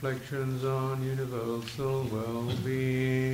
reflections on universal well-being.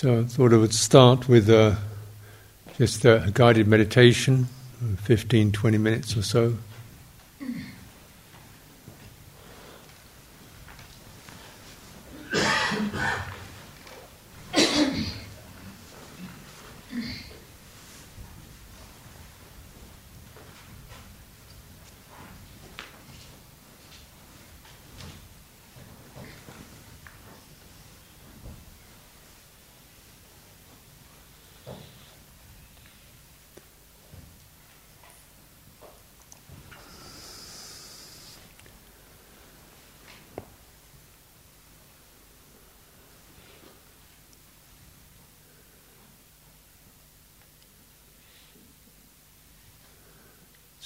So I thought I would start with uh, just a guided meditation, 15, 20 minutes or so.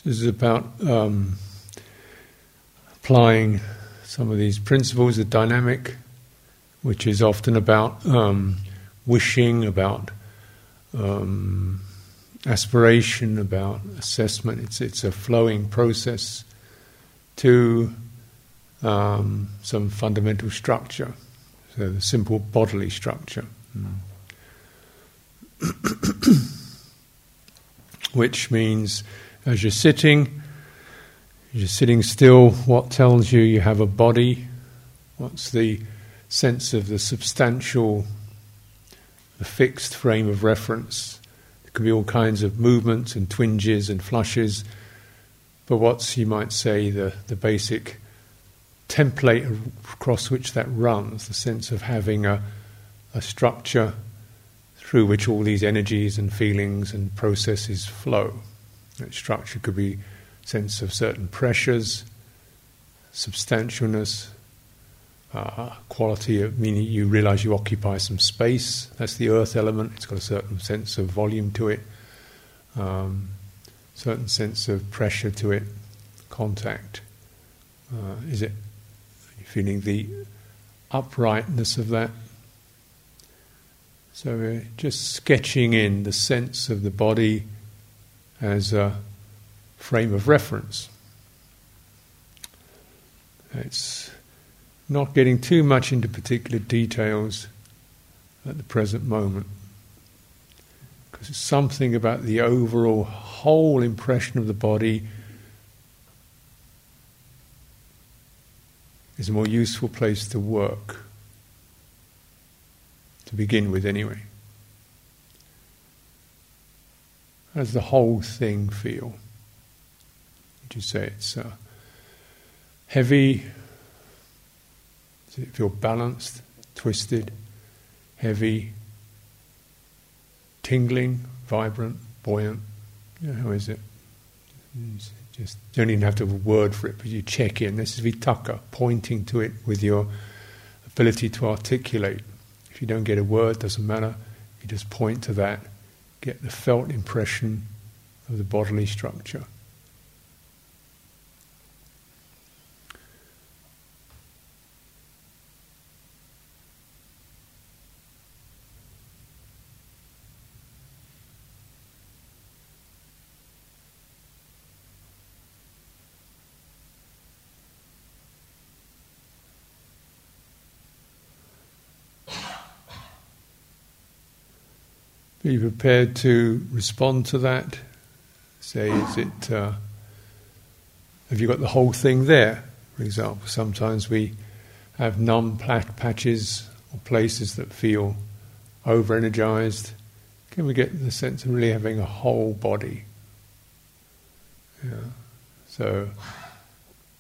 This is about um, applying some of these principles of dynamic, which is often about um, wishing, about um, aspiration, about assessment. It's it's a flowing process to um, some fundamental structure, so the simple bodily structure. Mm. Which means as you're sitting, you're sitting still, what tells you you have a body? What's the sense of the substantial, the fixed frame of reference? There could be all kinds of movements and twinges and flushes, but what's, you might say, the, the basic template across which that runs, the sense of having a, a structure through which all these energies and feelings and processes flow. That structure could be sense of certain pressures, substantialness, uh, quality of meaning you realize you occupy some space. That's the earth element. It's got a certain sense of volume to it, um, certain sense of pressure to it, contact. Uh, is it feeling the uprightness of that? So we're just sketching in the sense of the body as a frame of reference. It's not getting too much into particular details at the present moment. Because it's something about the overall whole impression of the body is a more useful place to work, to begin with, anyway. How does the whole thing feel? Would you say it's uh, heavy? Does it feel balanced, twisted, heavy, tingling, vibrant, buoyant? How is it? Just you don't even have to have a word for it, but you check in. This is vitakka, pointing to it with your ability to articulate. If you don't get a word, doesn't matter. You just point to that, get the felt impression of the bodily structure. Be prepared to respond to that. Say, is it, uh, have you got the whole thing there? For example, sometimes we have numb patches or places that feel over energized. Can we get the sense of really having a whole body? Yeah. So,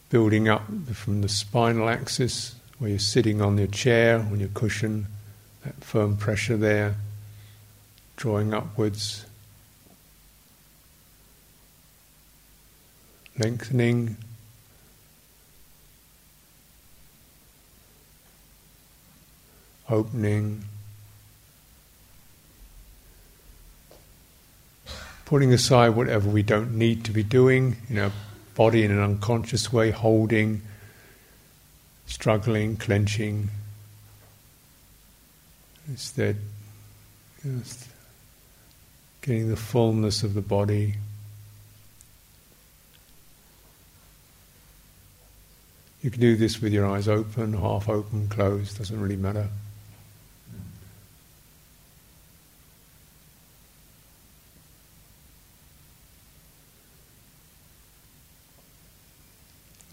building up from the spinal axis, where you're sitting on your chair, on your cushion, that firm pressure there drawing upwards, lengthening. Opening, putting aside whatever we don't need to be doing in our body in an unconscious way, holding, struggling, clenching. Instead, just getting the fullness of the body. You can do this with your eyes open, half open, closed, doesn't really matter.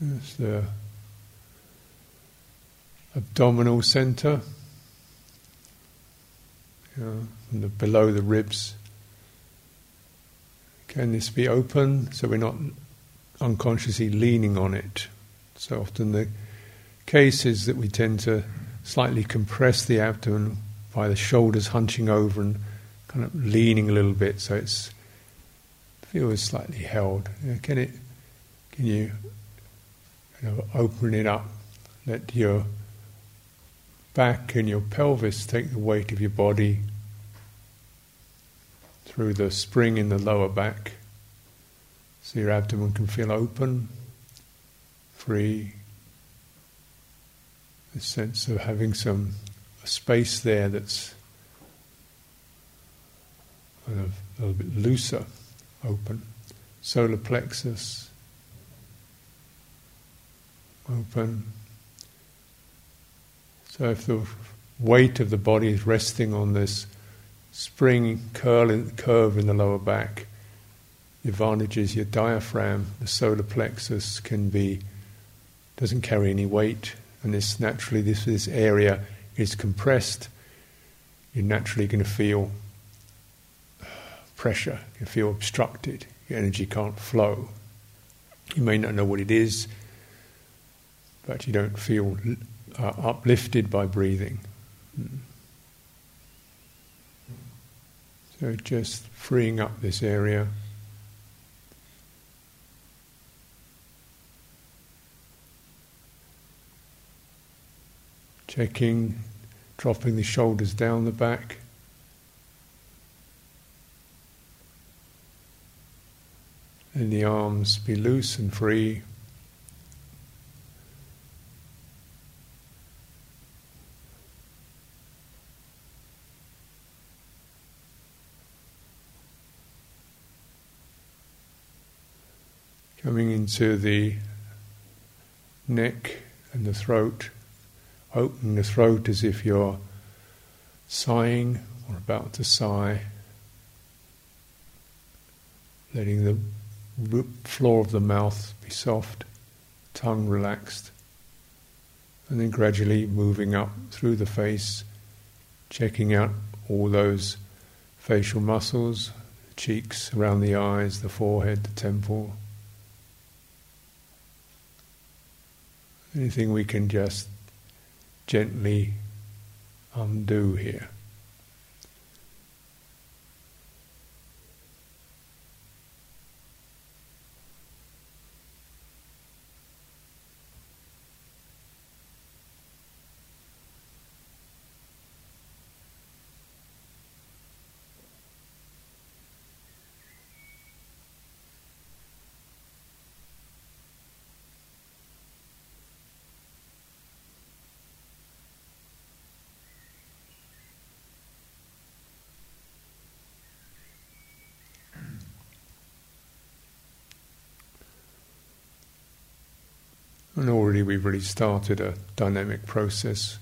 There's the abdominal center, the, below the ribs. Can this be open so we're not unconsciously leaning on it? So often the case is that we tend to slightly compress the abdomen by the shoulders hunching over and kind of leaning a little bit so it's feels slightly held. Can it? Can you kind of open it up? Let your back and your pelvis take the weight of your body through the spring in the lower back. So your abdomen can feel open, free. The sense of having some space there that's a little bit looser, open. Solar plexus, open. So if the weight of the body is resting on this spring curl in, curve in the lower back. The advantage is your diaphragm, the solar plexus, can be doesn't carry any weight, and this naturally this this area is compressed. You're naturally going to feel pressure. You feel obstructed. Your energy can't flow. You may not know what it is, but you don't feel uh, uplifted by breathing. Mm. So just freeing up this area. Checking, dropping the shoulders down the back. And the arms be loose and free. Coming into the neck and the throat, opening the throat as if you're sighing or about to sigh, letting the floor of the mouth be soft, tongue relaxed, and then gradually moving up through the face, checking out all those facial muscles, cheeks, around the eyes, the forehead, the temple Anything we can just gently um, undo here. And already we've really started a dynamic process.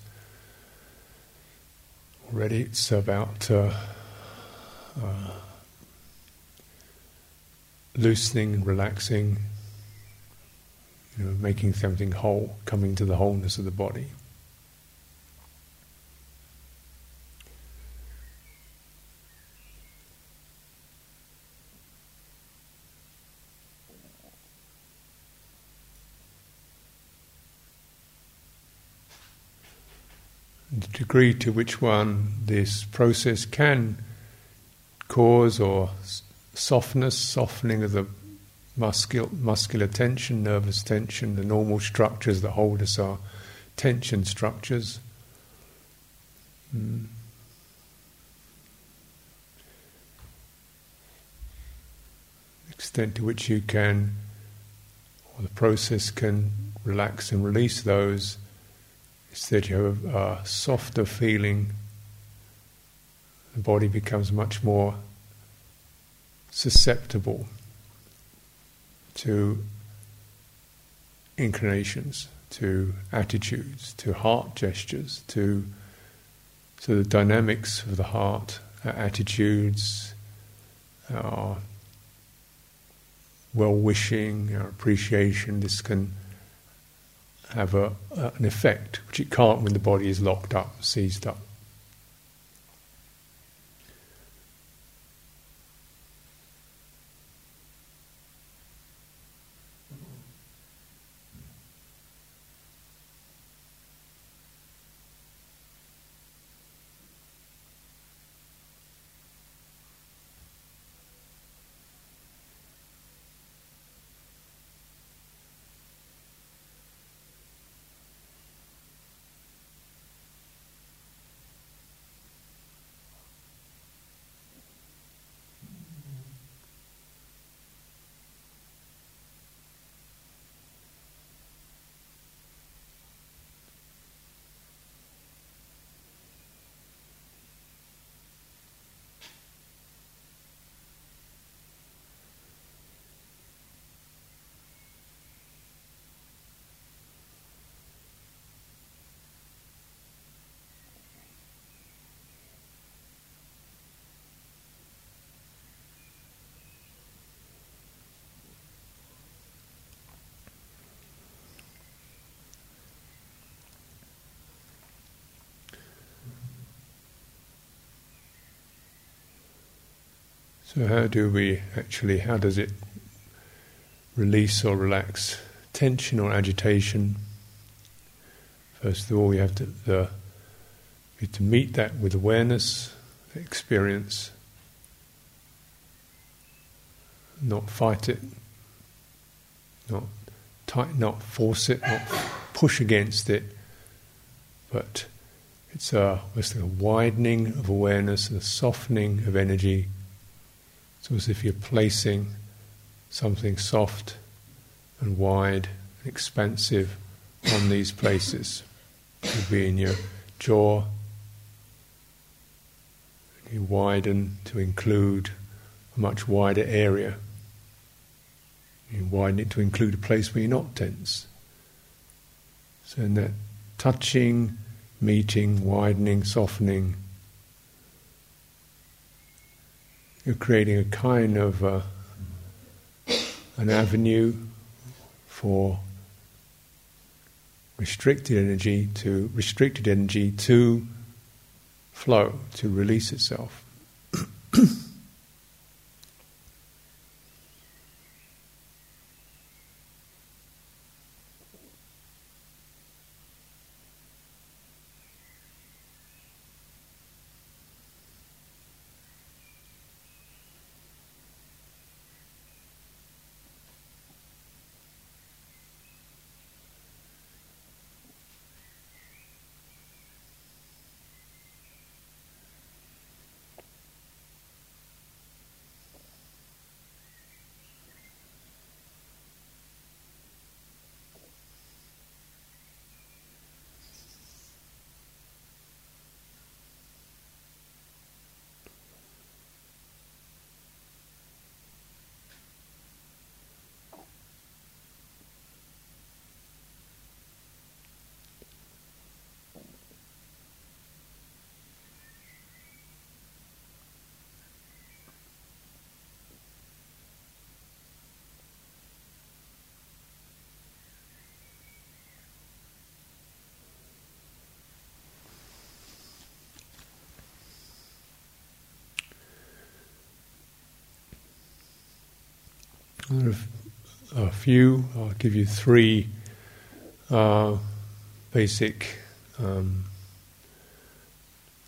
Already it's about uh, uh, loosening relaxing, you know, making something whole, coming to the wholeness of the body. the degree to which one this process can cause or softness, softening of the muscular, muscular tension, nervous tension, the normal structures that hold us are tension structures. Mm. Extent to which you can, or the process can relax and release those is that you have a softer feeling. The body becomes much more susceptible to inclinations, to attitudes, to heart gestures, to so the dynamics of the heart, our attitudes, uh, our well wishing, our uh, appreciation, this can have a, uh, an effect which it can't when the body is locked up, seized up. So, how do we actually, how does it release or relax tension or agitation? First of all, we have to, the, we have to meet that with awareness, experience, not fight it, not tight, not force it, not push against it, but it's a, it's a widening of awareness, a softening of energy it's as if you're placing something soft and wide and expansive on these places. It could be in your jaw. You widen to include a much wider area. You widen it to include a place where you're not tense. So in that touching, meeting, widening, softening, you're creating a kind of uh, an avenue for restricted energy to restricted energy to flow to release itself. a few. I'll give you three uh, basic um,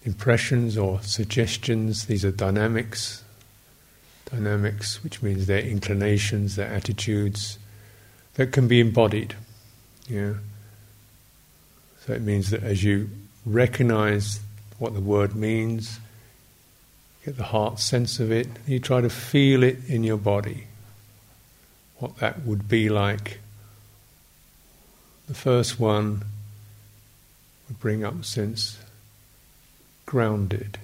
impressions or suggestions. These are dynamics. Dynamics, which means their inclinations, their attitudes, that can be embodied. Yeah. So it means that as you recognize what the word means, get the heart sense of it, you try to feel it in your body what that would be like. The first one would bring up sense grounded,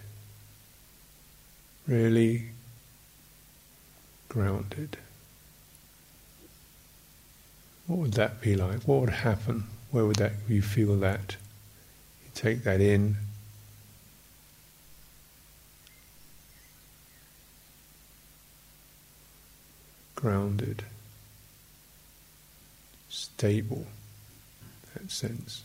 really grounded. What would that be like? What would happen? Where would that you feel that? You take that in. Grounded stable, that sense.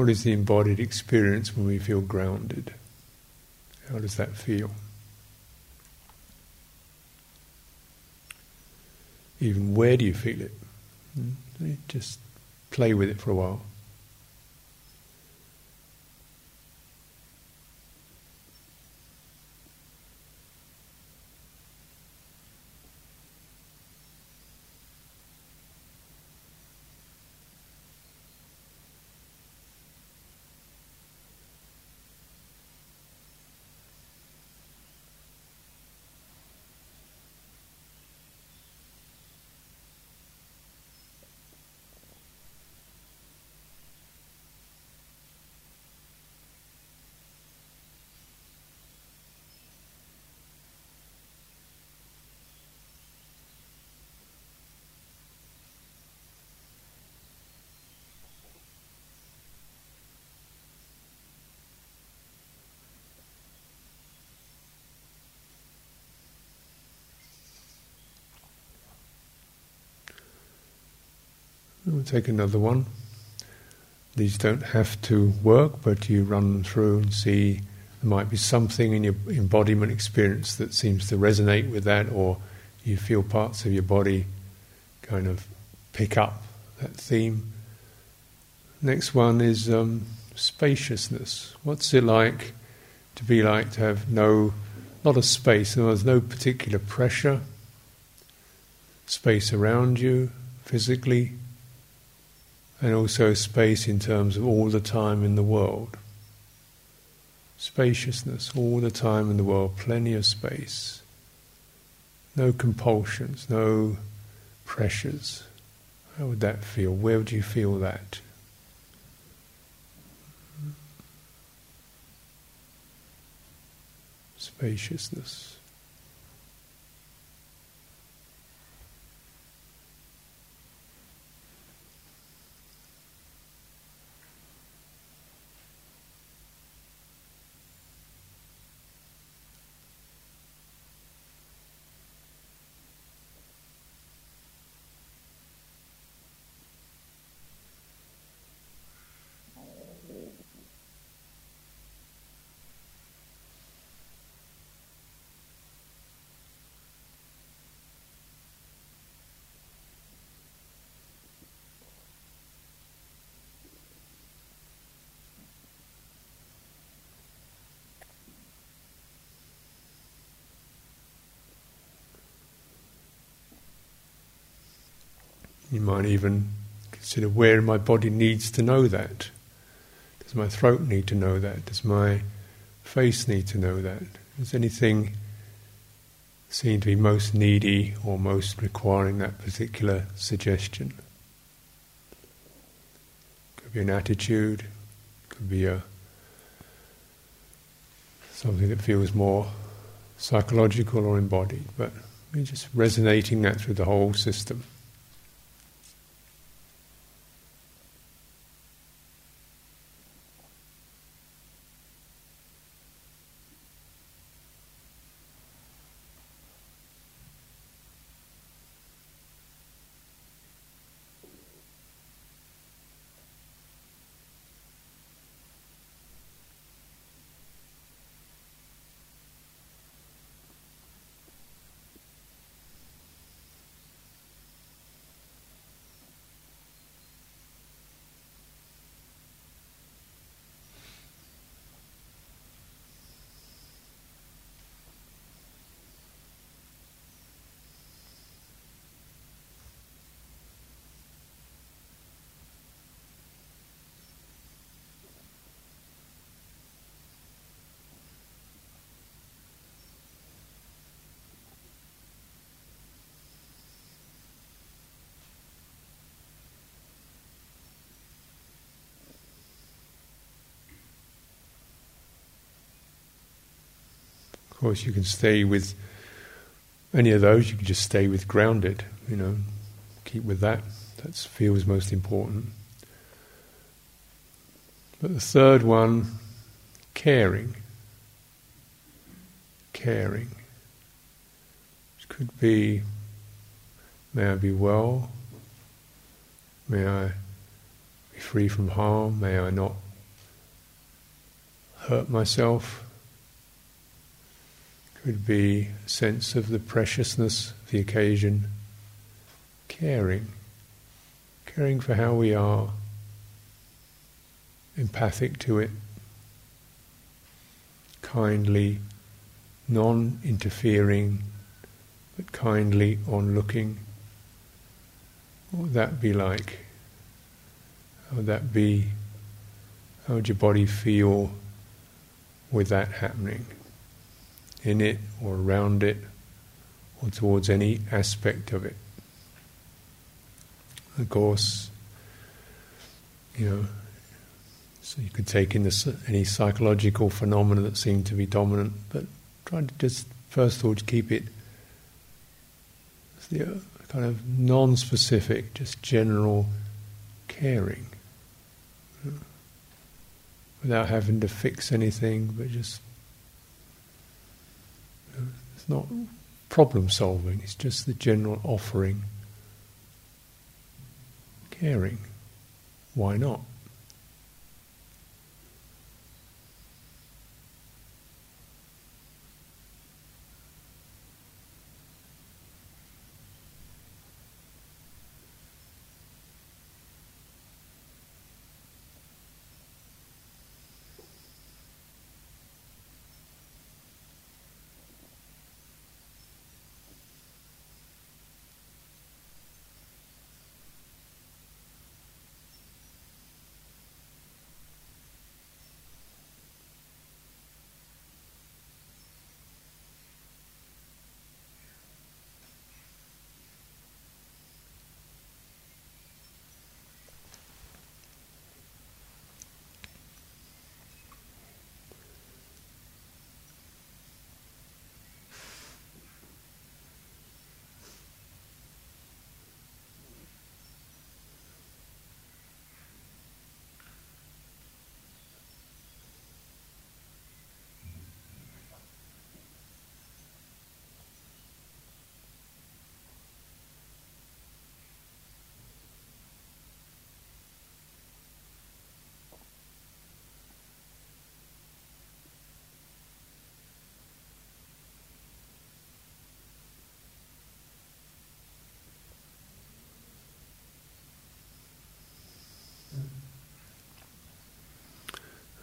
What is the embodied experience when we feel grounded? How does that feel? Even where do you feel it? Hmm? Just play with it for a while. We'll take another one. These don't have to work, but you run them through and see there might be something in your embodiment experience that seems to resonate with that, or you feel parts of your body kind of pick up that theme. Next one is um, spaciousness. What's it like to be like to have no, lot of space, and there's no particular pressure, space around you physically, and also space in terms of all the time in the world. Spaciousness, all the time in the world, plenty of space. No compulsions, no pressures. How would that feel? Where would you feel that? Spaciousness. You might even consider where in my body needs to know that. Does my throat need to know that? Does my face need to know that? Does anything seem to be most needy or most requiring that particular suggestion? Could be an attitude, could be a something that feels more psychological or embodied, but just resonating that through the whole system. Of course, you can stay with any of those. You can just stay with grounded. You know, keep with that. That feels most important. But the third one, caring. Caring. Which could be, may I be well? May I be free from harm? May I not hurt myself? Could be a sense of the preciousness of the occasion, caring, caring for how we are, empathic to it, kindly, non interfering, but kindly on looking. What would that be like? How would that be? How would your body feel with that happening? In it or around it or towards any aspect of it. Of course, you know, so you could take in this, any psychological phenomena that seem to be dominant, but try to just first of all to keep it uh, kind of non-specific, just general caring, without having to fix anything, but just not problem solving, it's just the general offering. Caring. Why not?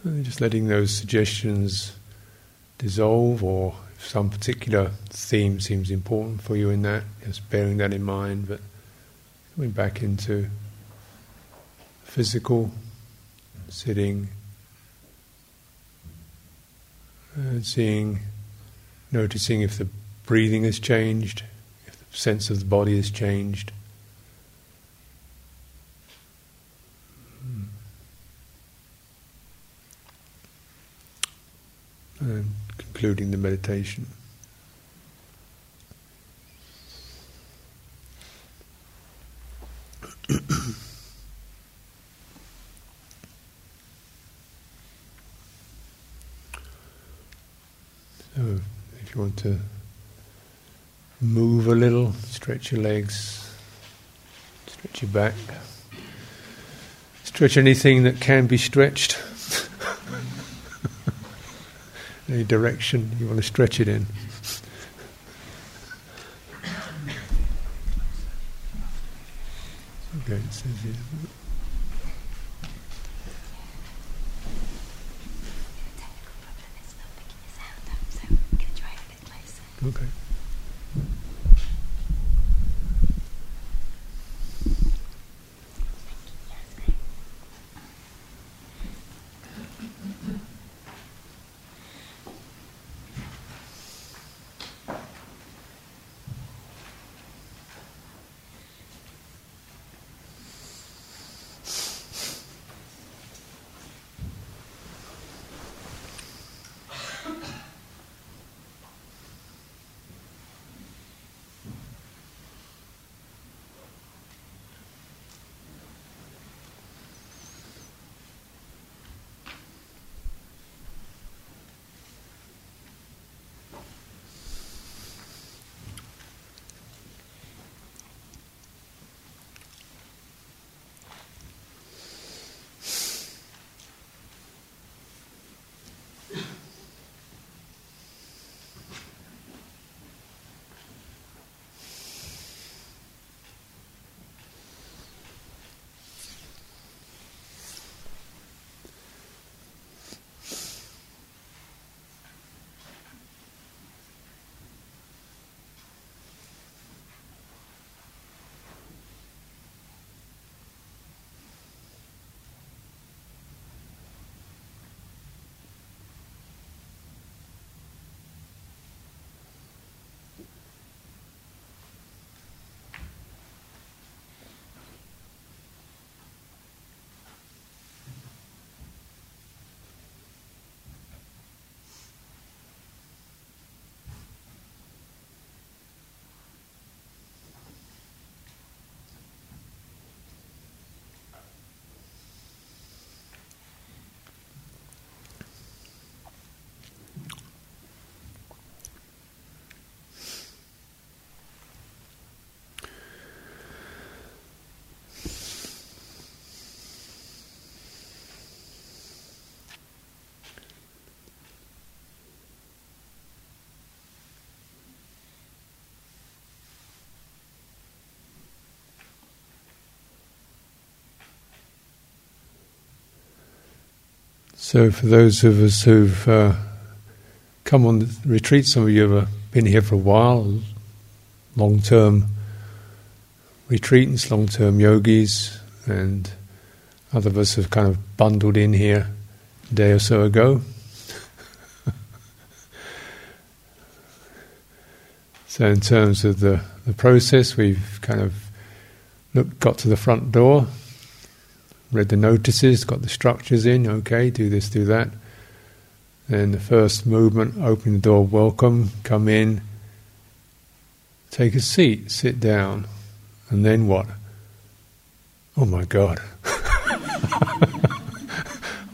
Uh, just letting those suggestions dissolve, or if some particular theme seems important for you in that, just bearing that in mind, but coming back into physical, sitting, and seeing, noticing if the breathing has changed, if the sense of the body has changed. Concluding the meditation. so, if you want to move a little, stretch your legs, stretch your back, stretch anything that can be stretched. Any direction you want to stretch it in. So, for those of us who've uh, come on the retreat, some of you have been here for a while, long term retreatants, long term yogis, and other of us have kind of bundled in here a day or so ago. so, in terms of the, the process, we've kind of looked, got to the front door read the notices, got the structures in, okay, do this, do that. Then the first movement, open the door, welcome, come in, take a seat, sit down, and then what? Oh my God.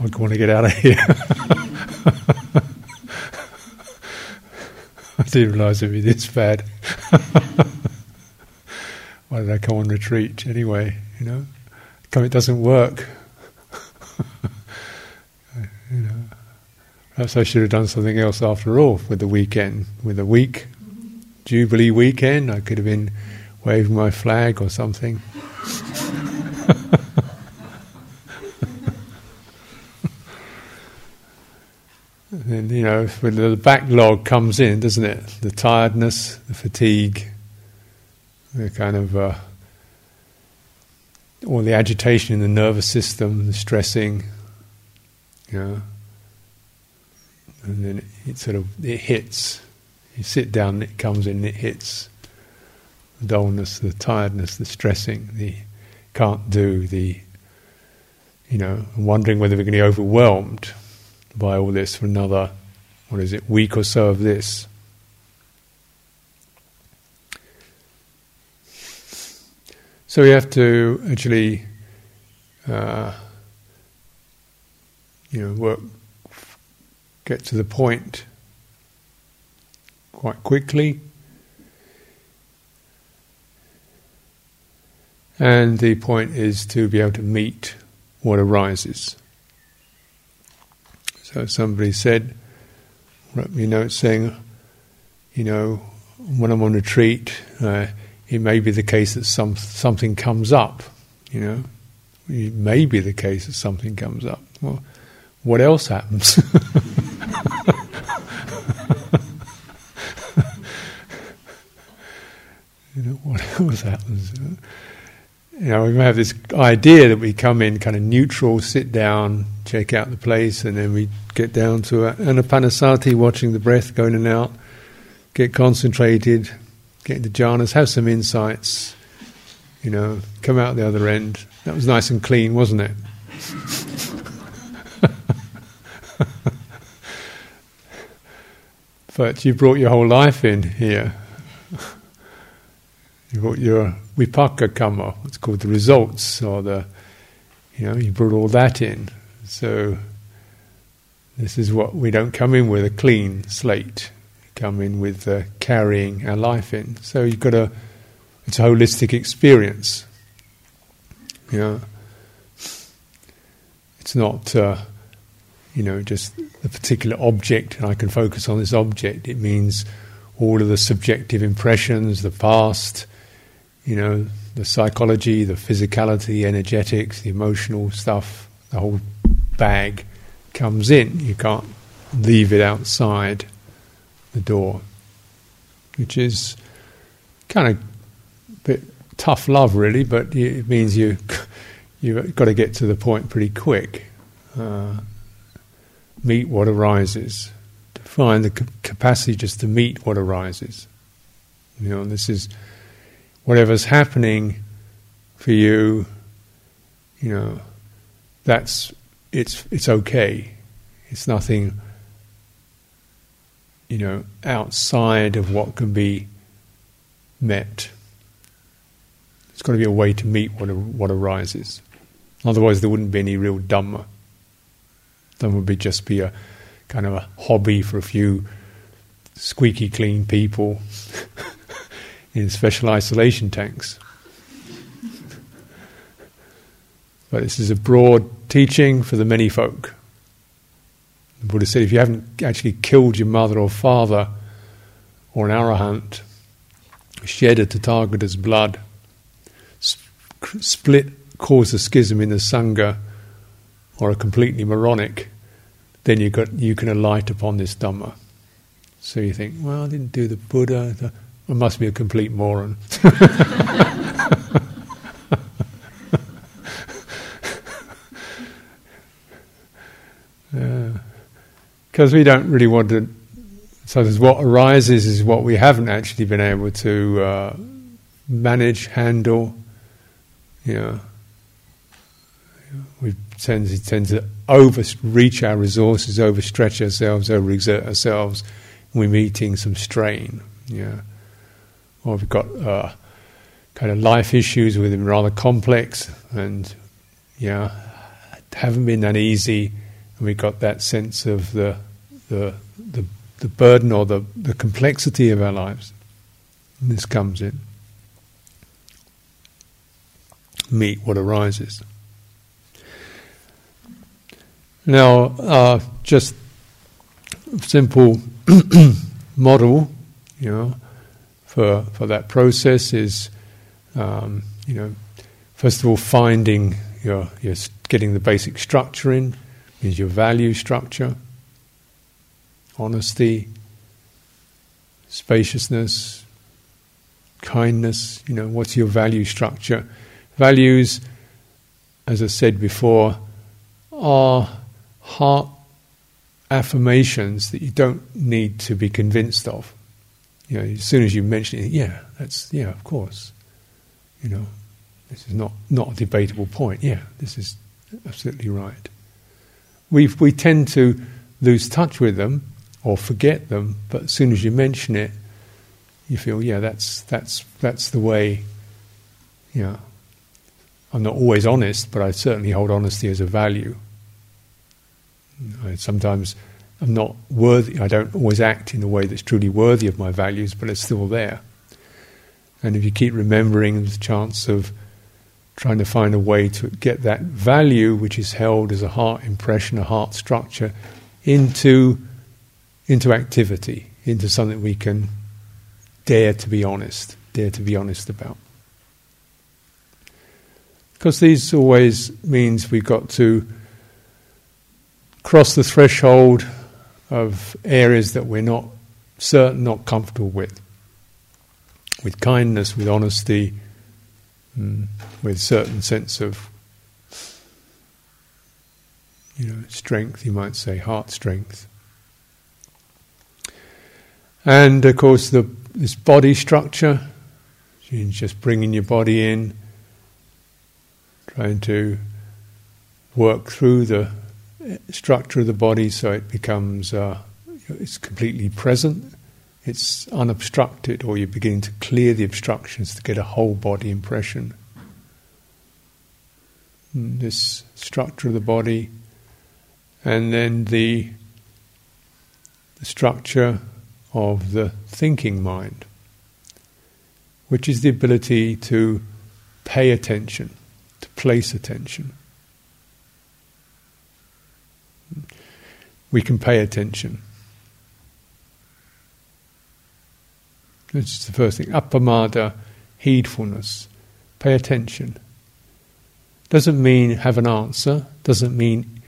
I want to get out of here. I didn't realize it'd be this bad. Why did I come on retreat anyway, you know? It doesn't work. you know, perhaps I should have done something else after all with the weekend. With a week, Jubilee weekend, I could have been waving my flag or something. and you know, when the backlog comes in, doesn't it? The tiredness, the fatigue, the kind of uh, or the agitation in the nervous system, the stressing, you know, and then it sort of it hits. You sit down, it comes in, it hits. The dullness, the tiredness, the stressing, the can't do, the you know, wondering whether we're going to be overwhelmed by all this for another what is it, week or so of this. So we have to actually, uh, you know, work, get to the point quite quickly. And the point is to be able to meet what arises. So somebody said, wrote me a note saying, you know, when I'm on retreat, it may be the case that some something comes up. You know, it may be the case that something comes up. Well, what else happens? you know, what else happens? You know, we may have this idea that we come in kind of neutral, sit down, check out the place, and then we get down to a, an anapanasati, watching the breath go in and out, get concentrated, get into jhanas, have some insights, you know, come out the other end. That was nice and clean, wasn't it? but you brought your whole life in here. You brought your vipaka kamma, what's called the results, or the, you know, you brought all that in. So, this is what we don't come in with a clean slate come in with uh, carrying our life in. So you've got a, it's a holistic experience. Know, it's not, uh, you know, just the particular object and I can focus on this object. It means all of the subjective impressions, the past, you know, the psychology, the physicality, the energetics, the emotional stuff, the whole bag comes in. You can't leave it outside the door, which is kind of a bit tough love, really, but it means you you've got to get to the point pretty quick. Uh, meet what arises, to find the capacity just to meet what arises. You know, this is whatever's happening for you. You know, that's it's it's okay. It's nothing you know, outside of what can be met. There's got to be a way to meet what, what arises. Otherwise, there wouldn't be any real Dhamma. Dhamma would be just be a kind of a hobby for a few squeaky clean people in special isolation tanks. But this is a broad teaching for the many folk. The Buddha said if you haven't actually killed your mother or father or an arahant, shed a Tathagata's blood, split, cause a schism in the Sangha, or are completely moronic, then you got you can alight upon this Dhamma. So you think, well, I didn't do the Buddha. I must be a complete moron. because we don't really want to. So what arises is what we haven't actually been able to uh, manage, handle. You know, we tend to, tend to overreach our resources, overstretch ourselves, overexert ourselves. We're meeting some strain. Yeah, or we've got uh, kind of life issues with them rather complex, and yeah, haven't been that easy and we've got that sense of the, the, the, the burden or the, the complexity of our lives. And this comes in. Meet what arises. Now, uh, just simple model, you know, for for that process is, um, you know, first of all finding your, your getting the basic structure in, is your value structure, honesty, spaciousness, kindness. You know, what's your value structure? Values, as I said before, are heart affirmations that you don't need to be convinced of. You know, as soon as you mention it, yeah, that's yeah, of course. You know, this is not not a debatable point. Yeah, this is absolutely right we we tend to lose touch with them, or forget them, but as soon as you mention it, you feel, yeah, that's that's that's the way. You know, I'm not always honest, but I certainly hold honesty as a value. I sometimes I'm not worthy. I don't always act in a way that's truly worthy of my values, but it's still there. And if you keep remembering, the chance of trying to find a way to get that value, which is held as a heart impression, a heart structure, into into activity, into something we can dare to be honest, dare to be honest about. Because these always means we've got to cross the threshold of areas that we're not certain, not comfortable with. With kindness, with honesty, mm, with certain sense of you know, strength, you might say, heart strength. And of course, the, this body structure, just bringing your body in, trying to work through the structure of the body so it becomes uh, it's completely present, it's unobstructed, or you're beginning to clear the obstructions to get a whole body impression. And this structure of the body, and then the, the structure of the thinking mind, which is the ability to pay attention, to place attention. We can pay attention. This is the first thing. Appamada, heedfulness. Pay attention. Doesn't mean have an answer, doesn't mean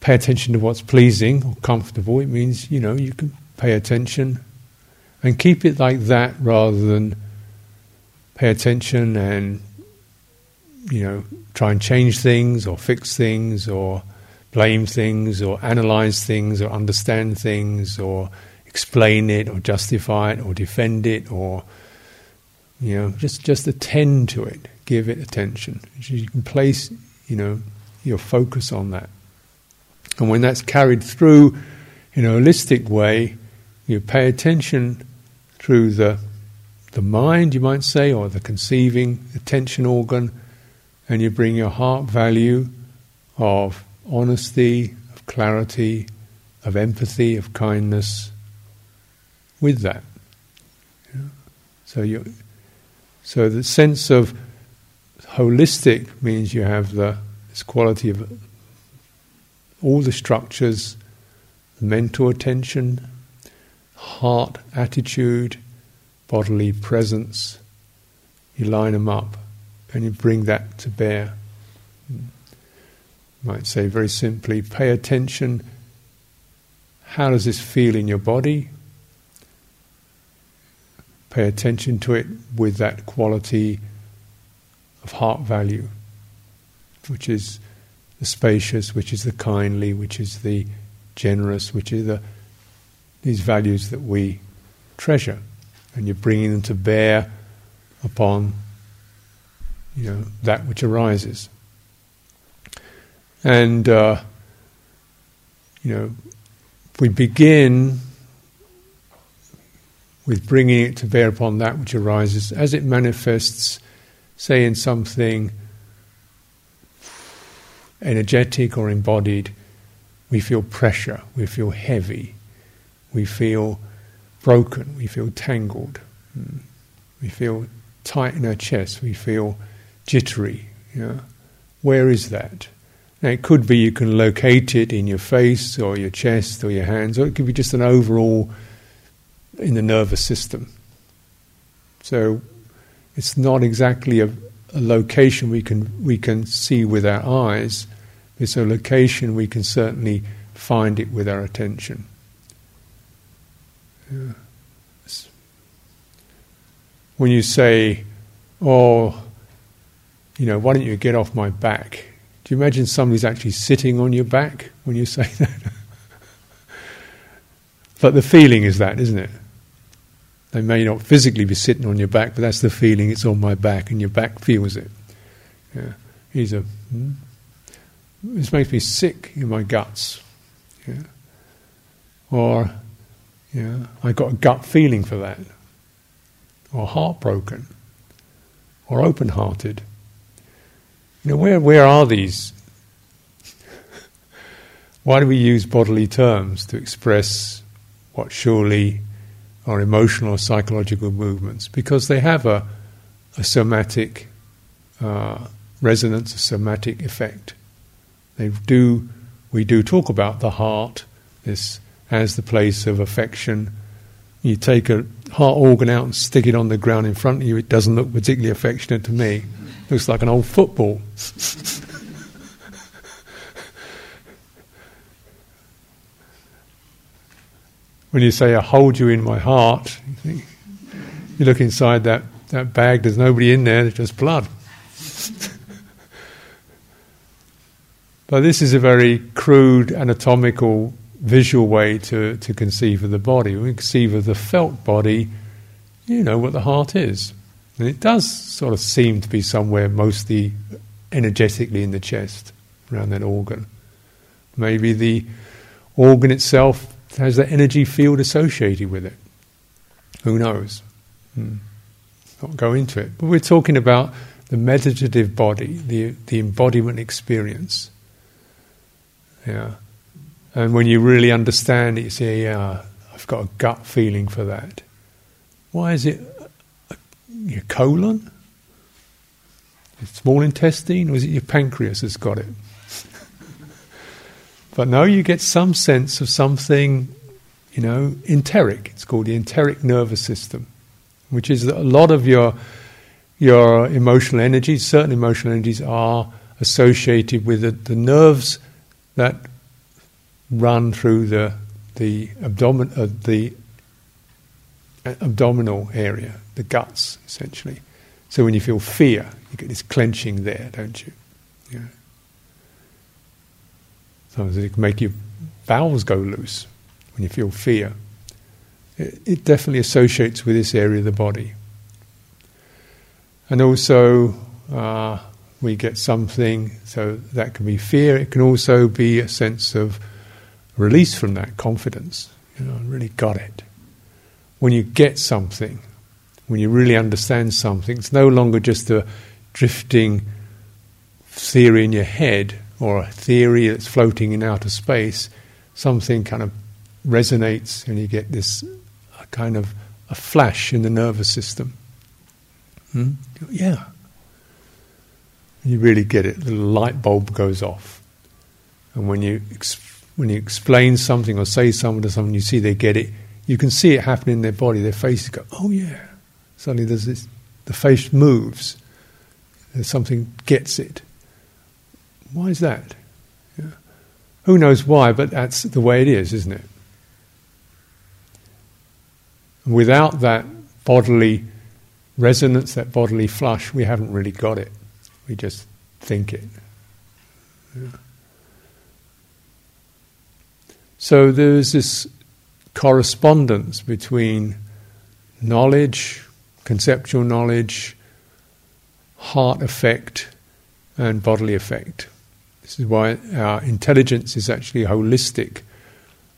pay attention to what's pleasing or comfortable. It means, you know, you can pay attention and keep it like that rather than pay attention and you know try and change things or fix things or blame things or analyze things or understand things or explain it or justify it or defend it or you know just just attend to it. Give it attention. You can place you know your focus on that. And when that's carried through in a holistic way you pay attention through the, the mind, you might say, or the conceiving attention organ, and you bring your heart value of honesty, of clarity, of empathy, of kindness with that. So you, so the sense of holistic means you have the this quality of all the structures, the mental attention, heart attitude, bodily presence. You line them up and you bring that to bear. You might say very simply pay attention. How does this feel in your body? Pay attention to it with that quality of heart value, which is the spacious, which is the kindly, which is the generous, which is the these values that we treasure, and you're bringing them to bear upon you know that which arises. And uh, you know, we begin with bringing it to bear upon that which arises as it manifests, say, in something energetic or embodied. We feel pressure, we feel heavy, we feel broken, we feel tangled, hmm. we feel tight in our chest, we feel jittery. You know? Where is that? Now, it could be you can locate it in your face or your chest or your hands, or it could be just an overall in the nervous system. So it's not exactly a, a location we can we can see with our eyes. It's a location we can certainly find it with our attention. When you say, oh, you know, why don't you get off my back? Do you imagine somebody's actually sitting on your back when you say that? but the feeling is that, isn't it? They may not physically be sitting on your back, but that's the feeling. It's on my back, and your back feels it. Yeah. He's a. Hmm? This makes me sick in my guts. Yeah. or yeah, I got a gut feeling for that, or heartbroken, or open-hearted. You know, where where are these? Why do we use bodily terms to express what surely are emotional or psychological movements? Because they have a, a somatic uh, resonance, a somatic effect. They do. We do talk about the heart, this as the place of affection. You take a heart organ out and stick it on the ground in front of you. It doesn't look particularly affectionate to me. It looks like an old football. when you say, "I hold you in my heart," you, think, you look inside that, that bag. There's nobody in there. There's just blood. but this is a very crude anatomical visual way to, to conceive of the body. We conceive of the felt body, you know what the heart is. And it does sort of seem to be somewhere mostly energetically in the chest, around that organ. Maybe the organ itself has that energy field associated with it. Who knows? Hmm. Not go into it. But we're talking about the meditative body, the, the embodiment experience. Yeah. And when you really understand it, you say, yeah, I've got a gut feeling for that. Why is it uh, your colon? Your small intestine? Or is it your pancreas that's got it? but no, you get some sense of something, you know, enteric. It's called the enteric nervous system, which is that a lot of your your emotional energies, certain emotional energies, are associated with the, the nerves that run through the the abdomen uh, the abdominal area, the guts, essentially. So when you feel fear, you get this clenching there, don't you? Yeah. Sometimes it can make your bowels go loose when you feel fear. It, it definitely associates with this area of the body. And also, uh, we get something, so that can be fear. It can also be a sense of release from that confidence. You know, I really got it. When you get something, when you really understand something, it's no longer just a drifting theory in your head or a theory that's floating in outer space. Something kind of resonates, and you get this kind of a flash in the nervous system. Hmm? Yeah. You really get it. The light bulb goes off. And when you when you explain something or say something to someone, you see they get it. You can see it happen in their body. Their faces go, "Oh yeah!" Suddenly, there's this. The face moves. Something gets it. Why is that? Yeah. Who knows why? But that's the way it is, isn't it? Without that bodily resonance, that bodily flush, we haven't really got it. We just think it. Yeah. So there's this correspondence between knowledge, conceptual knowledge, heart effect, and bodily effect. This is why our intelligence is actually holistic,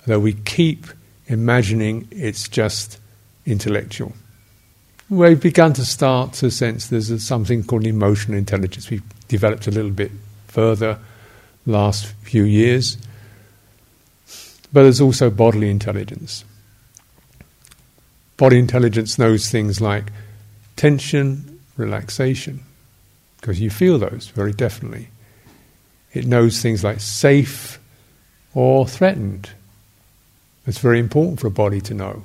though we keep imagining it's just intellectual. We've begun to start to sense there's something called emotional intelligence. We've developed a little bit further last few years. But there's also bodily intelligence. Body intelligence knows things like tension, relaxation, because you feel those very definitely. It knows things like safe or threatened. It's very important for a body to know.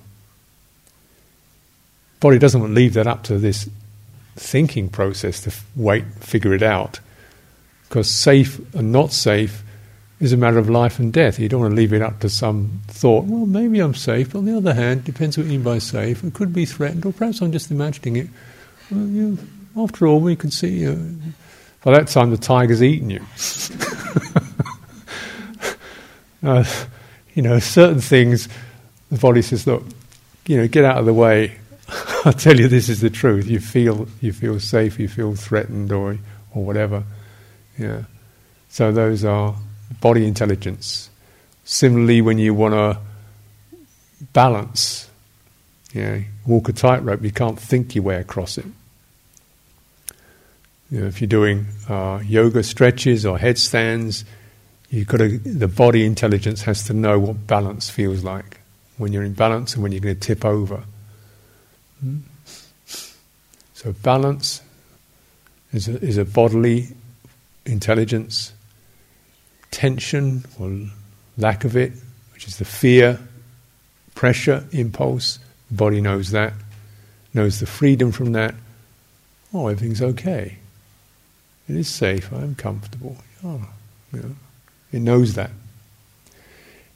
Body doesn't want to leave that up to this thinking process to wait, figure it out. Because safe and not safe is a matter of life and death. You don't want to leave it up to some thought, well, maybe I'm safe. On the other hand, depends what you mean by safe. It could be threatened, or perhaps I'm just imagining it. Well, you, after all, we can see. Uh, by that time, the tiger's eaten you. uh, you know, certain things, the body says, look, you know, get out of the way. I tell you, this is the truth. You feel, you feel safe, you feel threatened, or, or whatever. Yeah. So those are body intelligence. Similarly, when you want to balance. You know, walk a tightrope, you can't think your way across it. You know, if you're doing uh, yoga stretches or headstands, you've got to, the body intelligence has to know what balance feels like when you're in balance and when you're going to tip over. Hmm? So balance is a, is a bodily intelligence. Tension or lack of it, which is the fear, pressure, impulse. The body knows that, knows the freedom from that. Oh, everything's okay. It is safe. I'm comfortable. Oh, you know, it knows that.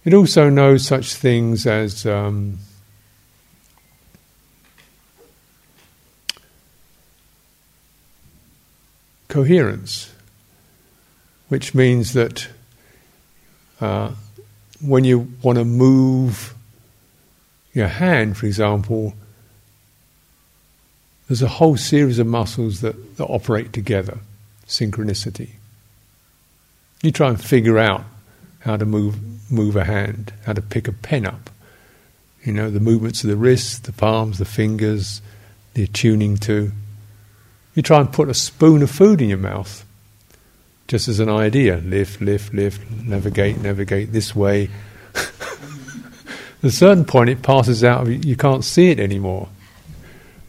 It also knows such things as um, coherence, which means that uh, when you want to move your hand, for example, there's a whole series of muscles that, that operate together, synchronicity. You try and figure out how to move move a hand, how to pick a pen up. You know, the movements of the wrists, the palms, the fingers, the attuning to. You try and put a spoon of food in your mouth, just as an idea. Lift, lift, lift, navigate, navigate this way. At a certain point, it passes out, you can't see it anymore.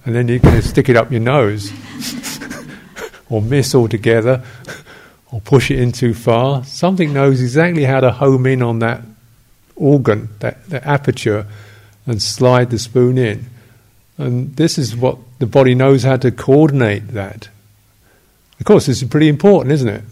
And then going to stick it up your nose, or miss altogether or push it in too far. Something knows exactly how to home in on that organ, that, that aperture, and slide the spoon in. And this is what the body knows how to coordinate that. Of course, this is pretty important, isn't it?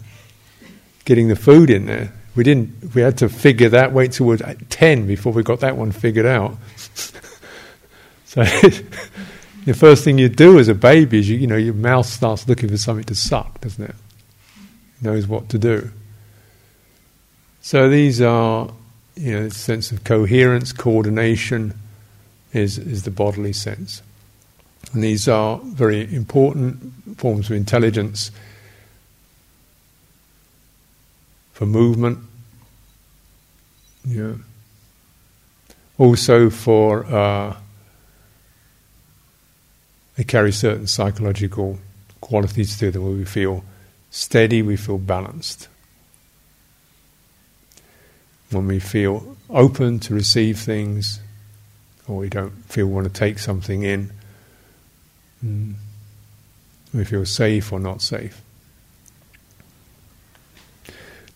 Getting the food in there. We didn't. We had to figure that. Wait till ten before we got that one figured out. so, the first thing you do as a baby is you, you know your mouth starts looking for something to suck, doesn't it? knows what to do. So these are, you know, sense of coherence, coordination is, is the bodily sense. And these are very important forms of intelligence for movement. Yeah. Also for uh, they carry certain psychological qualities to them where we feel steady, we feel balanced. When we feel open to receive things, or we don't feel we want to take something in, mm, we feel safe or not safe.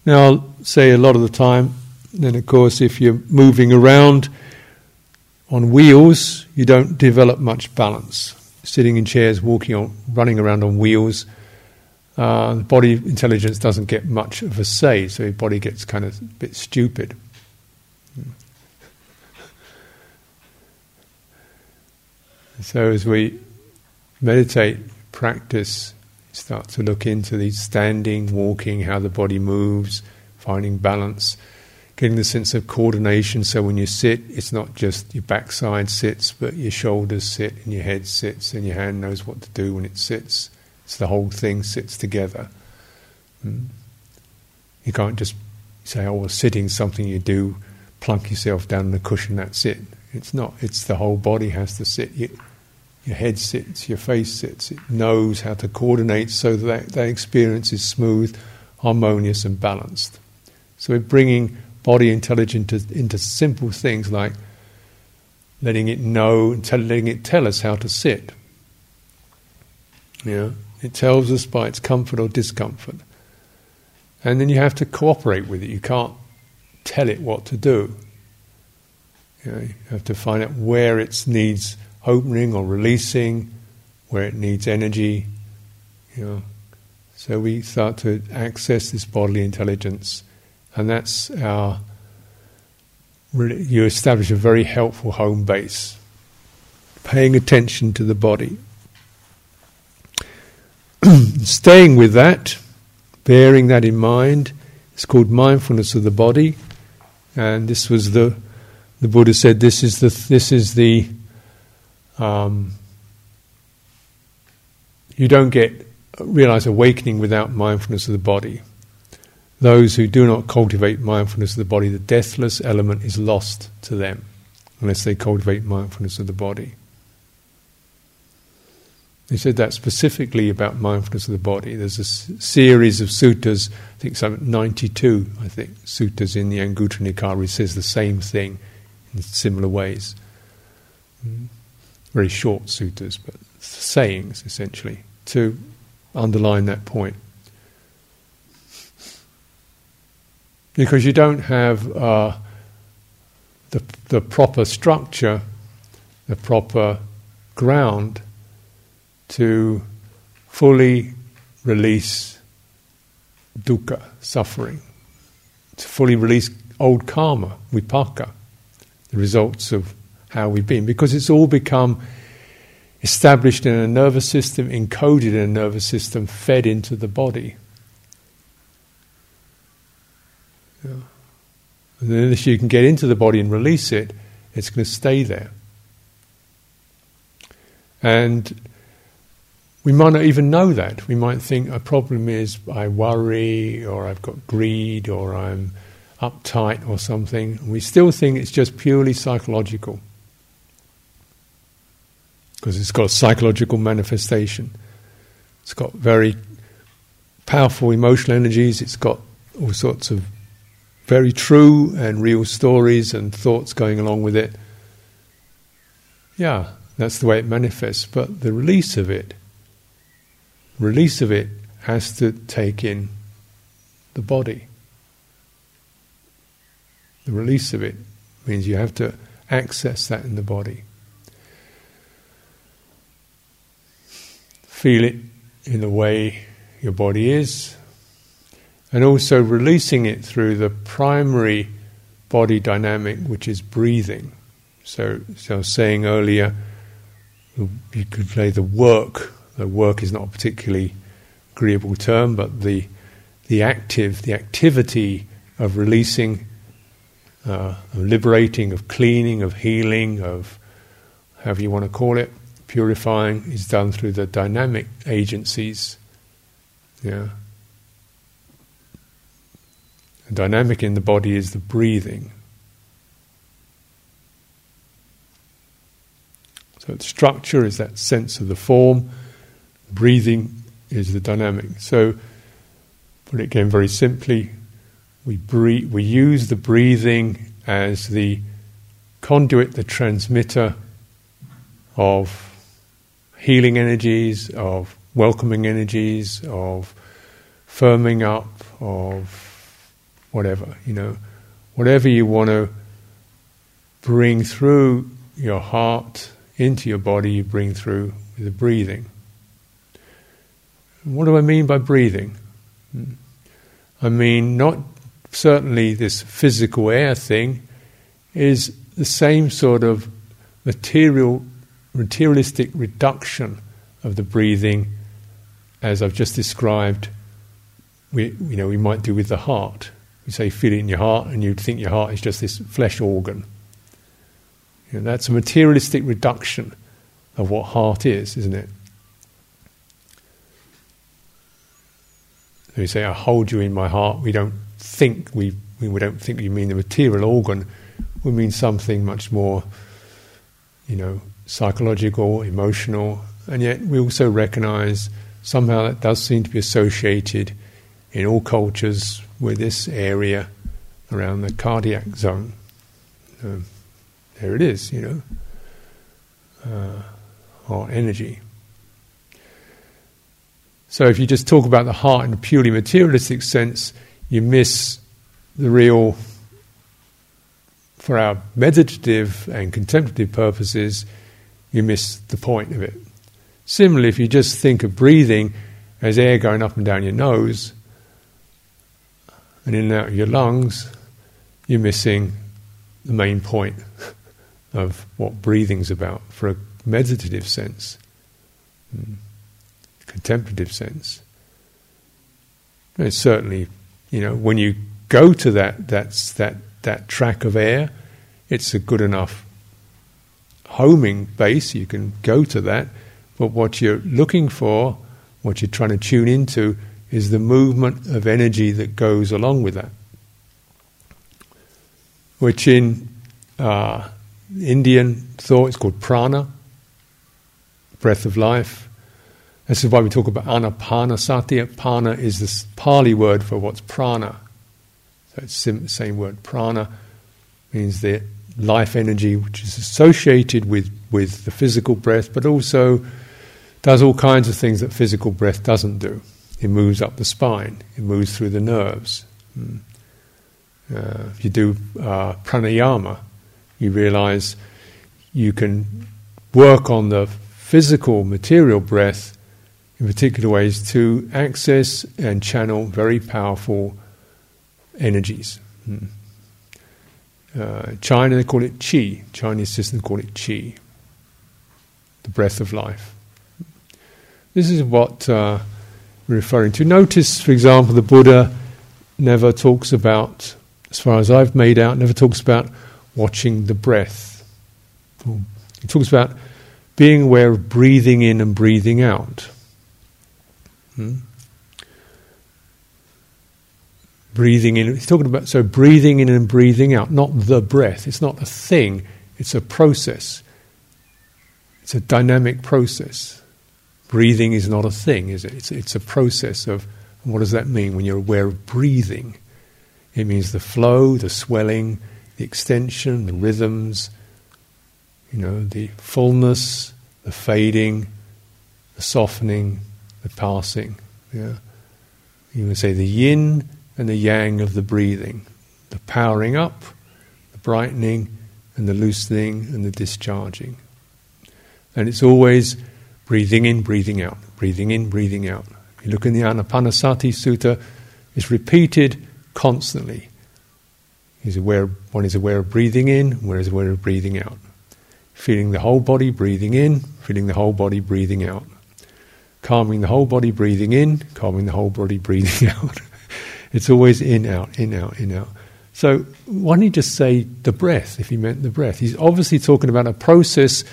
Now, I'll say a lot of the time, then of course, if you're moving around on wheels, you don't develop much balance. Sitting in chairs, walking on, running around on wheels, uh, body intelligence doesn't get much of a say, so your body gets kind of a bit stupid. So as we meditate, practice, start to look into these standing, walking, how the body moves, finding balance, getting the sense of coordination. So when you sit, it's not just your backside sits, but your shoulders sit and your head sits, and your hand knows what to do when it sits. It's the whole thing sits together. Mm. You can't just say, oh, well, sitting something you do, plunk yourself down on the cushion, that's it. It's not. It's the whole body has to sit. You, your head sits, your face sits. It knows how to coordinate so that that experience is smooth, harmonious, and balanced. So we're bringing body intelligence into, into simple things like letting it know, and letting it tell us how to sit. Yeah. It tells us by its comfort or discomfort. And then you have to cooperate with it. You can't tell it what to do. You, know, you have to find out where its needs opening or releasing, where it needs energy. You know. So we start to access this bodily intelligence, and that's our. You establish a very helpful home base, paying attention to the body. staying with that, bearing that in mind, it's called mindfulness of the body. And this was the the Buddha said this is the this is the um, you don't get realize awakening without mindfulness of the body. Those who do not cultivate mindfulness of the body, the deathless element is lost to them. unless they cultivate mindfulness of the body. He said that specifically about mindfulness of the body. There's a s- series of suttas, I think some 92, I think, suttas in the Anguttara Nikaya, says the same thing in similar ways. Mm. Very short suttas, but sayings essentially to underline that point. Because you don't have uh, the, the proper structure, the proper ground to fully release dukkha, suffering, to fully release old karma, vipaka, the results of how we've been, because it's all become established in a nervous system, encoded in a nervous system, fed into the body. Yeah. And unless you can get into the body and release it, it's going to stay there. And we might not even know that. We might think a problem is I worry, or I've got greed, or I'm uptight, or something. We still think it's just purely psychological. Because it's got a psychological manifestation. It's got very powerful emotional energies, it's got all sorts of very true and real stories and thoughts going along with it. Yeah, that's the way it manifests. But the release of it release of it has to take in the body. The release of it means you have to access that in the body. Feel it in the way your body is, and also releasing it through the primary body dynamic, which is breathing. So, so I was saying earlier, you could play the work the work is not a particularly agreeable term, but the the active, the activity of releasing, uh, of liberating, of cleaning, of healing, of however you want to call it, purifying, is done through the dynamic agencies. Yeah. The dynamic in the body is the breathing. So structure is that sense of the form breathing is the dynamic. So, put it again very simply, we breathe, we use the breathing as the conduit, the transmitter of healing energies, of welcoming energies, of firming up, of whatever, you know, whatever you want to bring through your heart into your body, you bring through with the breathing. What do I mean by breathing? I mean, not certainly this physical air thing is the same sort of material, materialistic reduction of the breathing as I've just described. We, you know, we might do with the heart. We say feel it in your heart, and you'd think your heart is just this flesh organ. You know, that's a materialistic reduction of what heart is, isn't it? we say, I hold you in my heart, we don't think we, we don't think we mean the material organ, we mean something much more, you know, psychological, emotional, and yet we also recognize somehow that does seem to be associated in all cultures with this area around the cardiac zone. Um, there it is, you know, uh, or energy. So if you just talk about the heart in a purely materialistic sense, you miss the real, for our meditative and contemplative purposes, you miss the point of it. Similarly, if you just think of breathing as air going up and down your nose and in and out of your lungs, you're missing the main point of what breathing's about for a meditative sense. Mm contemplative sense. And certainly, you know, when you go to that that's that that track of air, it's a good enough homing base. You can go to that, but what you're looking for, what you're trying to tune into, is the movement of energy that goes along with that. Which in uh, Indian thought, is called prana, breath of life. This is why we talk about anapanasati. Pana is the Pali word for what's prana. So the same word. Prana means the life energy which is associated with, with the physical breath, but also does all kinds of things that physical breath doesn't do. It moves up the spine, it moves through the nerves. Hmm. Uh, if you do uh, pranayama, you realize you can work on the physical, material breath in particular ways to access and channel very powerful energies. Hmm. Uh, China, they call it qi. Chinese systems call it qi, the breath of life. This is what uh, we're referring to. Notice, for example, the Buddha never talks about, as far as I've made out, never talks about watching the breath. He talks about being aware of breathing in and breathing out. Hmm? Breathing in, he's talking about, so breathing in and breathing out, not the breath. It's not a thing, it's a process. It's a dynamic process. Breathing is not a thing, is it? It's, it's a process of, what does that mean when you're aware of breathing? It means the flow, the swelling, the extension, the rhythms, you know, the fullness, the fading, the softening, the passing. Yeah. You would say the yin and the yang of the breathing, the powering up, the brightening, and the loosening and the discharging. And it's always breathing in, breathing out, breathing in, breathing out. If you look in the Anapanasati Sutta, it's repeated constantly. He's aware, one is aware of breathing in, one is aware of breathing out. Feeling the whole body breathing in, feeling the whole body breathing out. Calming the whole body breathing in, calming the whole body breathing out. It's always in, out, in, out, in, out. So why don't you just say the breath if he meant the breath? He's obviously talking about a process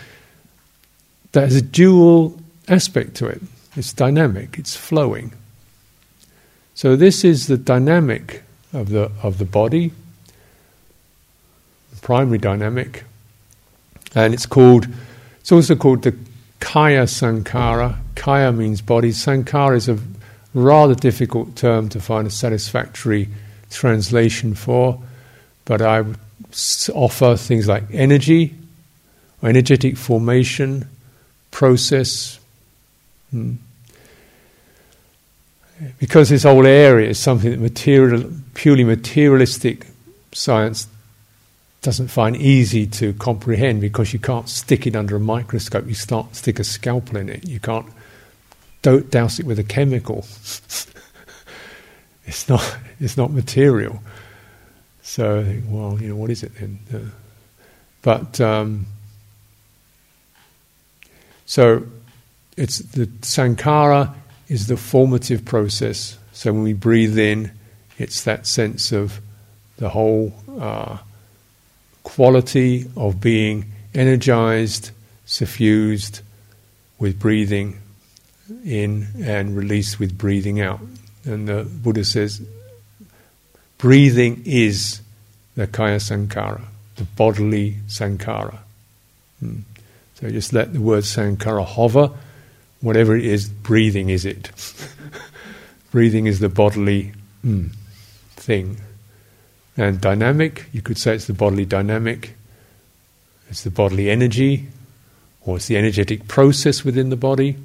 that has a dual aspect to it. It's dynamic, it's flowing. So this is the dynamic of the of the body, the primary dynamic, and it's called, it's also called the Kaya Sankhara. Kaya means body. Sankhara is a rather difficult term to find a satisfactory translation for, but I would offer things like energy, energetic formation, process. Hmm. Because this whole area is something that material, purely materialistic science doesn't find easy to comprehend because you can't stick it under a microscope. You start stick a scalpel in it. You can't douse it with a chemical. it's not. It's not material. So I think, well, you know, what is it then? Uh, but um, so it's the sankhara is the formative process. So when we breathe in, it's that sense of the whole. Uh, quality of being energized, suffused with breathing in and release with breathing out. And the Buddha says, breathing is the kaya sankhara, the bodily sankhara. Hmm. So just let the word sankhara hover. Whatever it is, breathing is it. breathing is the bodily mm, thing. And dynamic, you could say it's the bodily dynamic, it's the bodily energy, or it's the energetic process within the body.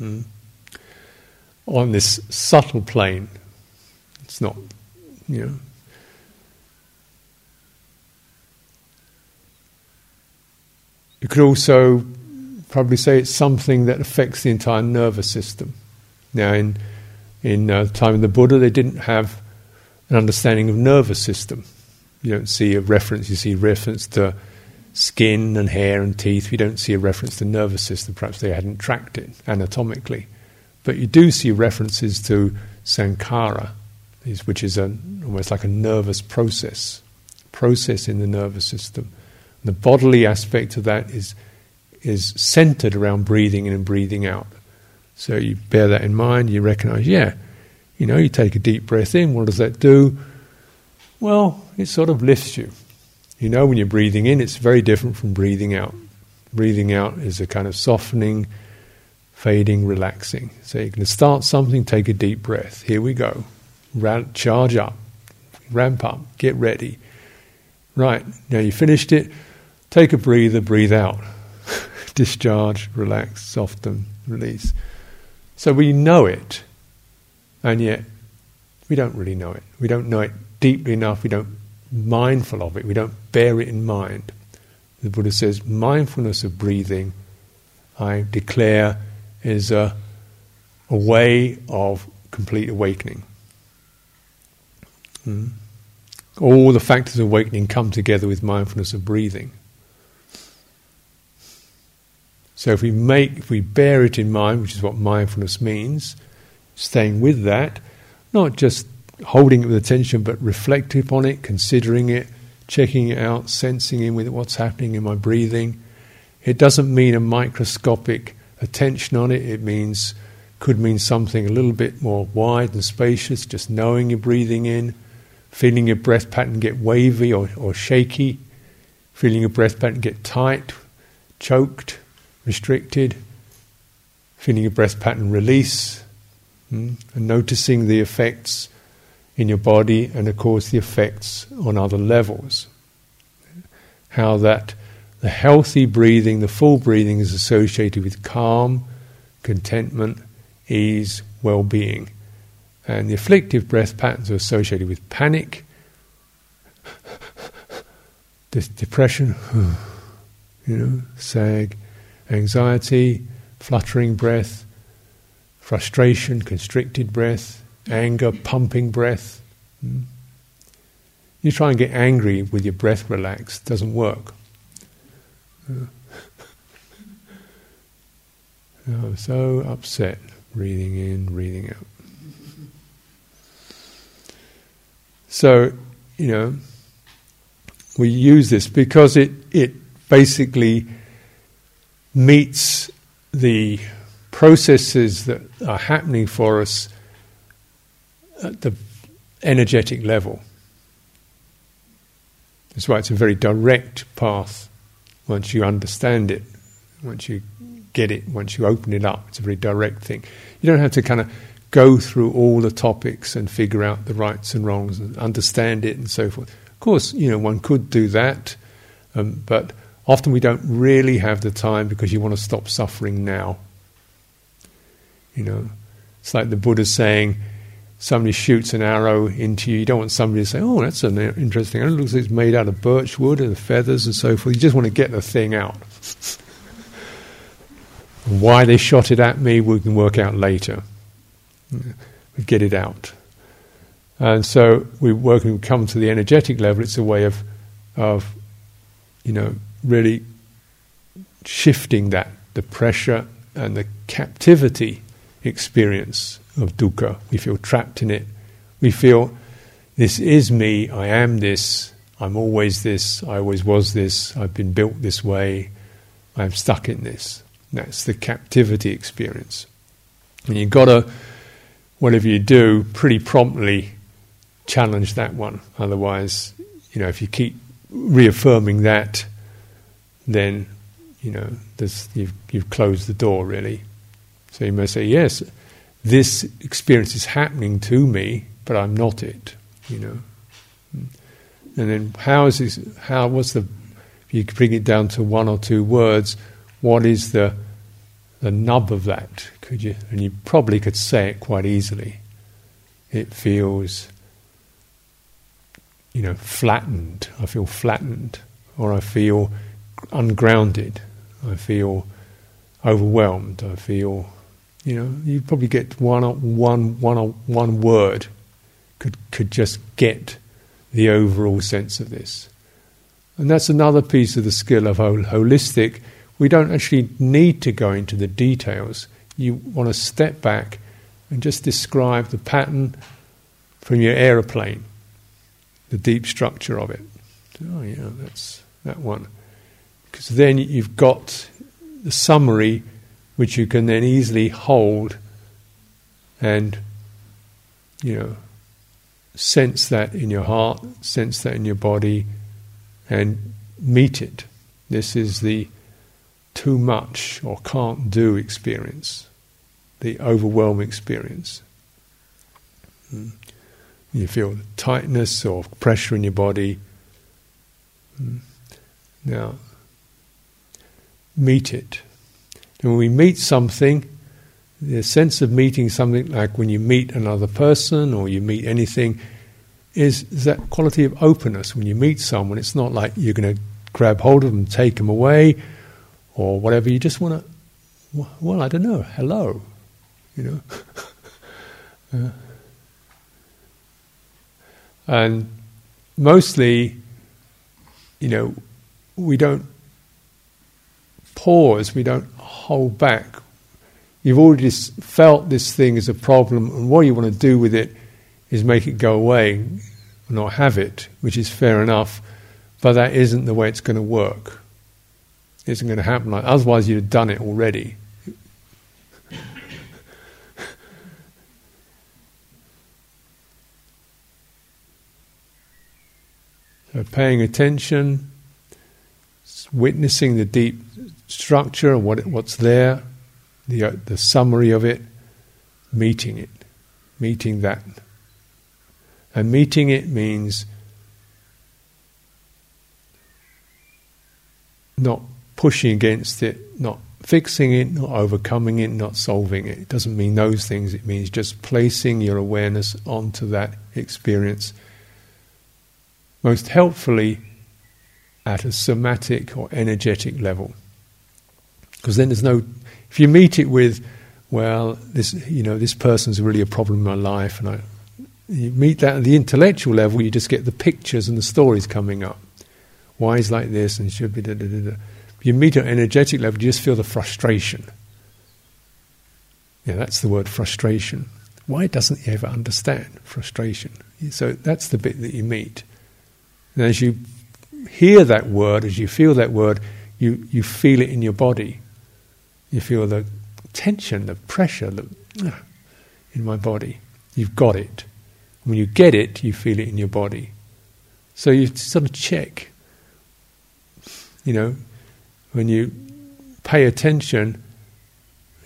Hmm. On this subtle plane, it's not, you know. You could also probably say it's something that affects the entire nervous system. Now, in in uh, the time of the Buddha, they didn't have an understanding of nervous system. You don't see a reference, you see reference to skin and hair and teeth. We don't see a reference to nervous system. Perhaps they hadn't tracked it anatomically. But you do see references to sankhara, which is a, almost like a nervous process, process in the nervous system. And the bodily aspect of that is, is centered around breathing in and breathing out. So you bear that in mind, you recognize, yeah, you know, you take a deep breath in, what does that do? Well, it sort of lifts you. You know when you're breathing in, it's very different from breathing out. Breathing out is a kind of softening, fading, relaxing. So you're going to start something, take a deep breath. Here we go. charge up, ramp up, get ready. Right, now you finished it, take a breather, breathe out. Discharge, relax, soften, release. So we know it, and yet we don't really know it. We don't know it deeply enough, we don't mindful of it, we don't bear it in mind. The Buddha says mindfulness of breathing, I declare, is a, a way of complete awakening. Hmm? All the factors of awakening come together with mindfulness of breathing. So if we make, if we bear it in mind, which is what mindfulness means, staying with that, not just holding it with attention, but reflecting upon it, considering it, checking it out, sensing in with what's happening in my breathing. It doesn't mean a microscopic attention on it. It means could mean something a little bit more wide and spacious, just knowing you're breathing in, feeling your breath pattern get wavy or, or shaky, feeling your breath pattern get tight, choked, restricted, feeling your breath pattern release, hmm, and noticing the effects in your body and, of course, the effects on other levels. How that the healthy breathing, the full breathing, is associated with calm, contentment, ease, well being. And the afflictive breath patterns are associated with panic, depression, you know, sag, anxiety, fluttering breath, frustration, constricted breath, anger, pumping breath. Hmm? You try and get angry with your breath relaxed, doesn't work. oh, so upset, breathing in, breathing out. So, you know, we use this because it, it basically meets the processes that are happening for us at the energetic level. That's why it's a very direct path once you understand it, once you get it, once you open it up. It's a very direct thing. You don't have to kind of go through all the topics and figure out the rights and wrongs and understand it and so forth. Of course, you know, one could do that, um, but often we don't really have the time because you want to stop suffering now. You know, it's like the Buddha saying, somebody shoots an arrow into you, you don't want somebody to say, "Oh, that's an interesting." It looks like it's made out of birch wood and feathers and so forth. You just want to get the thing out. Why they shot it at me, we can work out later. We get it out, and so we work and come to the energetic level. It's a way of, of, you know, really shifting that the pressure and the captivity experience of dukkha. We feel trapped in it. We feel, this is me, I am this, I'm always this, I always was this, I've been built this way, I'm stuck in this. That's the captivity experience. And you've got to, whatever you do, pretty promptly challenge that one. Otherwise, you know, if you keep reaffirming that, then, you know, you've, you've closed the door, really. So you may say, yes, this experience is happening to me, but I'm not it, you know. And then how is this, how, what's the, if you bring it down to one or two words, what is the, the nub of that? Could you, and you probably could say it quite easily. It feels, you know, flattened. I feel flattened, or I feel ungrounded. I feel overwhelmed. I feel you know, you probably get one, one, one, one word could could just get the overall sense of this, and that's another piece of the skill of hol- holistic. We don't actually need to go into the details. You want to step back and just describe the pattern from your aeroplane, the deep structure of it. Oh yeah, that's that one. Because then you've got the summary which you can then easily hold and, you know, sense that in your heart, sense that in your body, and meet it. This is the too much or can't do experience, the overwhelming experience. Hmm. You feel tightness or pressure in your body. Hmm. Now, meet it. And when we meet something, the sense of meeting something, like when you meet another person or you meet anything, is, that quality of openness. When you meet someone, it's not like you're going to grab hold of them, take them away, or whatever. You just want to, well, I don't know, hello, you know. uh, and mostly, you know, we don't pause, we don't hold back. You've already felt this thing as a problem, and what you want to do with it is make it go away, not have it, which is fair enough, but that isn't the way it's going to work. It isn't going to happen like otherwise you'd have done it already. so paying attention, witnessing the deep structure and what what's there, the uh, the summary of it, meeting it, meeting that. And meeting it means not pushing against it, not fixing it, not overcoming it, not solving it. It doesn't mean those things, it means just placing your awareness onto that experience. Most helpfully at a somatic or energetic level. Because then there's no, if you meet it with, well, this, you know, this person's really a problem in my life, and I, you meet that at the intellectual level, you just get the pictures and the stories coming up. Why is like this and should be da da da da. You meet at energetic level, you just feel the frustration. Yeah, that's the word frustration. Why doesn't he ever understand frustration? So that's the bit that you meet. And as you hear that word, as you feel that word, you, you feel it in your body. You feel the tension, the pressure the, in my body. You've got it. When you get it, you feel it in your body. So you sort of check. You know, when you pay attention,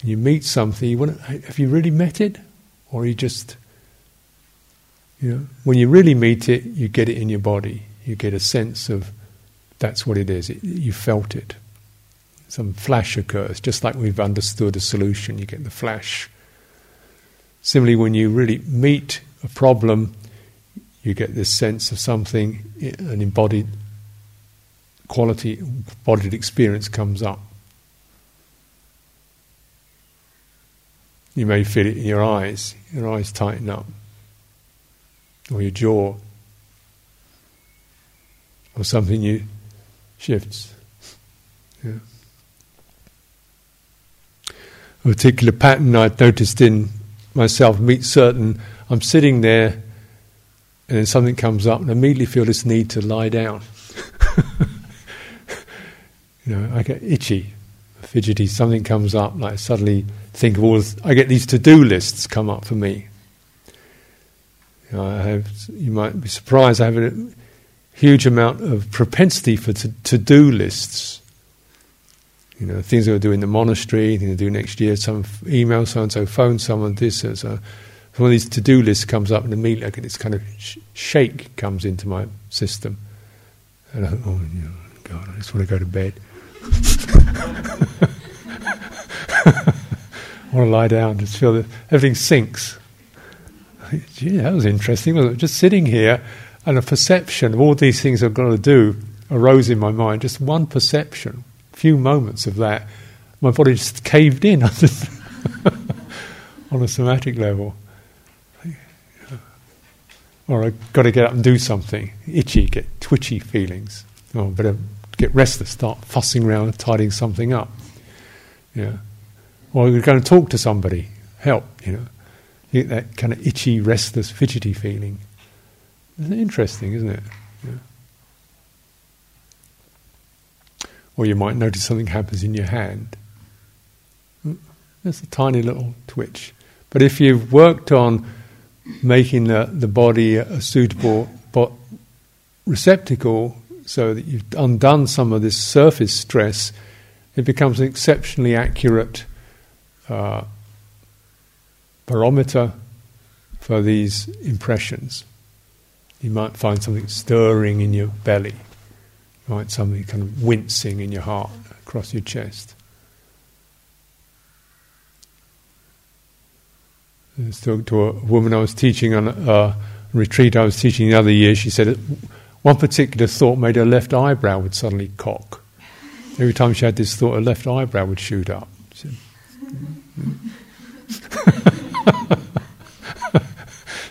you meet something, you want to, have you really met it? Or you just, you know, when you really meet it, you get it in your body. You get a sense of that's what it is. It, you felt it. Some flash occurs, just like we've understood a solution, you get the flash. Similarly, when you really meet a problem, you get this sense of something, an embodied quality, embodied experience comes up. You may feel it in your eyes, your eyes tighten up, or your jaw, or something you shifts. Yeah. A particular pattern I'd noticed in myself meet certain I'm sitting there and then something comes up and I immediately feel this need to lie down. you know, I get itchy, fidgety, something comes up, like suddenly think of all, this, I get these to-do lists come up for me. You, know, I have, you might be surprised, I have a huge amount of propensity for to, do lists. You know, things I do in the monastery, things I do next year, some email so and so, phone someone, this, so, so one of these to-do lists comes up, and immediately this kind of sh- shake comes into my system, and I think, oh God, I just want to go to bed. I want to lie down, just feel that everything sinks. Gee, that was interesting. Wasn't it? Just sitting here, and a perception of all these things I've got to do arose in my mind. Just one perception, few moments of that, my body just caved in on a somatic level or I've got to get up and do something. Itchy, get twitchy feelings. Or better get restless, start fussing around, tidying something up. Yeah. Or you're going to talk to somebody, help, you know. You get that kind of itchy, restless, fidgety feeling. It's interesting, isn't it? Yeah. Or you might notice something happens in your hand. It's a tiny little twitch. But if you've worked on making the, the body a suitable receptacle, so that you've undone some of this surface stress, it becomes an exceptionally accurate uh, barometer for these impressions. You might find something stirring in your belly, you might something kind of wincing in your heart across your chest. I was talking to a woman I was teaching on a retreat I was teaching the other year. She said one particular thought made her left eyebrow would suddenly cock. Every time she had this thought, her left eyebrow would shoot up. She,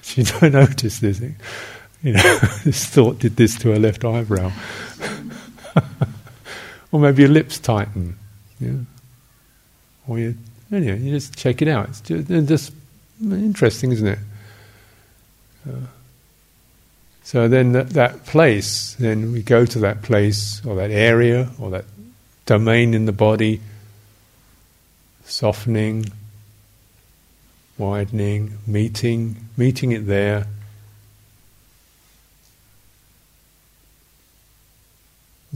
she don't notice this. You know, this thought did this to her left eyebrow. Or maybe your lips tighten. Yeah. Or you, anyway, you just check it out. It's just, just Interesting, isn't it? Uh, so then that, that place, then we go to that place or that area or that domain in the body, softening, widening, meeting, meeting it there.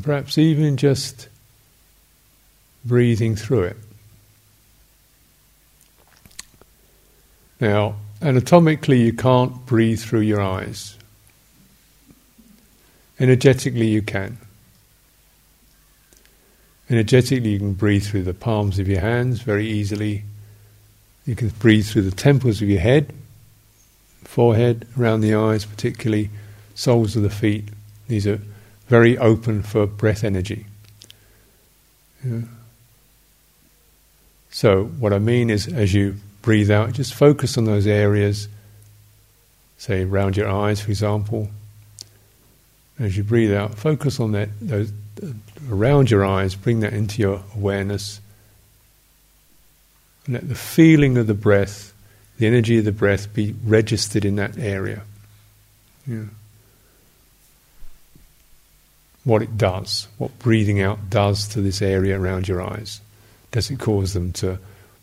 Perhaps even just breathing through it. Now, anatomically, you can't breathe through your eyes. Energetically, you can. Energetically, you can breathe through the palms of your hands very easily. You can breathe through the temples of your head, forehead, around the eyes, particularly soles of the feet. These are very open for breath energy. Yeah. So, what I mean is, as you breathe out, just focus on those areas, say around your eyes, for example. As you breathe out, focus on that, those around your eyes, bring that into your awareness. And let the feeling of the breath, the energy of the breath, be registered in that area. Yeah. What it does, what breathing out does to this area around your eyes. Does it cause them to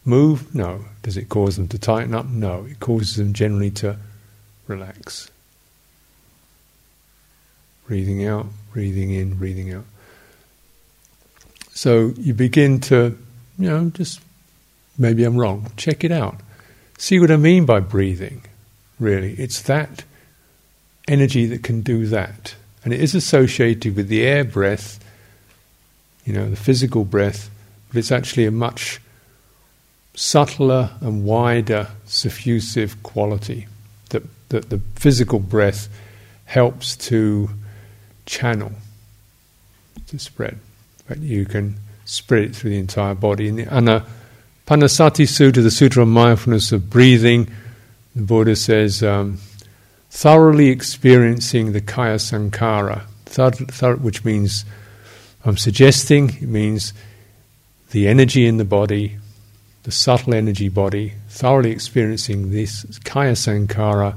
move? No. Does it cause them to tighten up? No. It causes them generally to relax. Breathing out, breathing in, breathing out. So you begin to, you know, just maybe I'm wrong. Check it out. See what I mean by breathing, really. It's that energy that can do that. And it is associated with the air breath, you know, the physical breath, but it's actually a much subtler and wider suffusive quality that, that the physical breath helps to channel, to spread. But you can spread it through the entire body. In the Anapanasati Sutta, the Sutra of Mindfulness of Breathing, the Buddha says, um, thoroughly experiencing the kaya sankhara, which means, I'm suggesting, it means the energy in the body, the subtle energy body, thoroughly experiencing this kaya sankhara,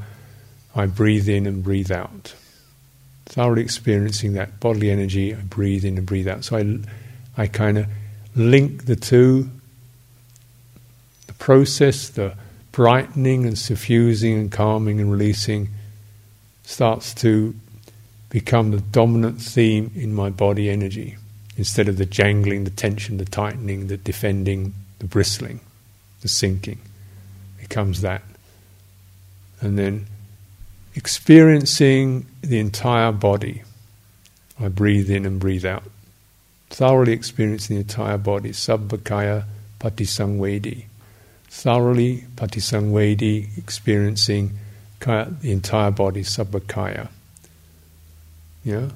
I breathe in and breathe out. Thoroughly experiencing that bodily energy, I breathe in and breathe out. So I, I kind of link the two the process, the brightening and suffusing and calming and releasing starts to become the dominant theme in my body energy instead of the jangling, the tension, the tightening, the defending, the bristling, the sinking, becomes that. And then experiencing the entire body. I breathe in and breathe out. Thoroughly experiencing the entire body. Sabbakaya patisangvedi. Thoroughly patisangvedi, experiencing kaya, the entire body, sabbakaya. Yeah?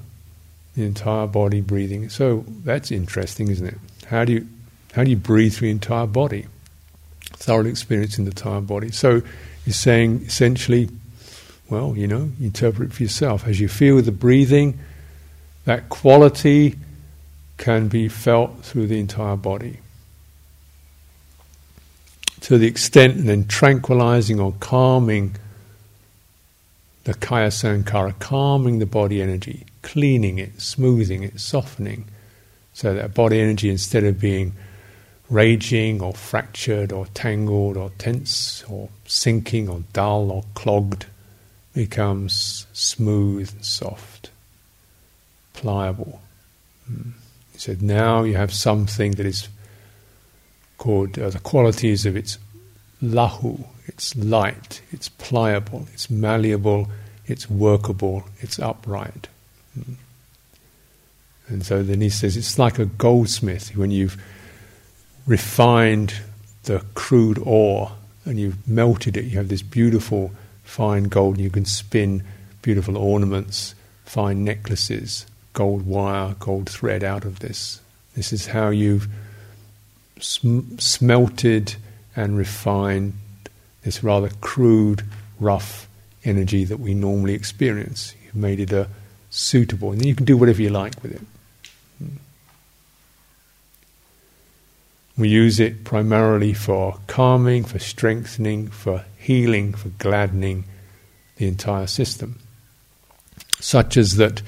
The entire body breathing. So that's interesting, isn't it? How do you how do you breathe through the entire body? Thoroughly experiencing the entire body. So you're saying essentially, well, you know, interpret for yourself. As you feel the breathing, that quality can be felt through the entire body. To the extent and then tranquilizing or calming the kaya sankhara, calming the body energy, cleaning it, smoothing it, softening, so that body energy, instead of being raging or fractured or tangled or tense or sinking or dull or clogged becomes smooth and soft, pliable. Mm. He said, now you have something that is called uh, the qualities of its lahu, it's light, it's pliable, it's malleable, it's workable, it's upright. Mm. And so then he says it's like a goldsmith when you've refined the crude ore and you've melted it, you have this beautiful fine gold, and you can spin beautiful ornaments, fine necklaces, gold wire, gold thread out of this. This is how you've sm- smelted and refine this rather crude, rough energy that we normally experience. You've made it a suitable, and you can do whatever you like with it. We use it primarily for calming, for strengthening, for healing, for gladdening the entire system. Such as that,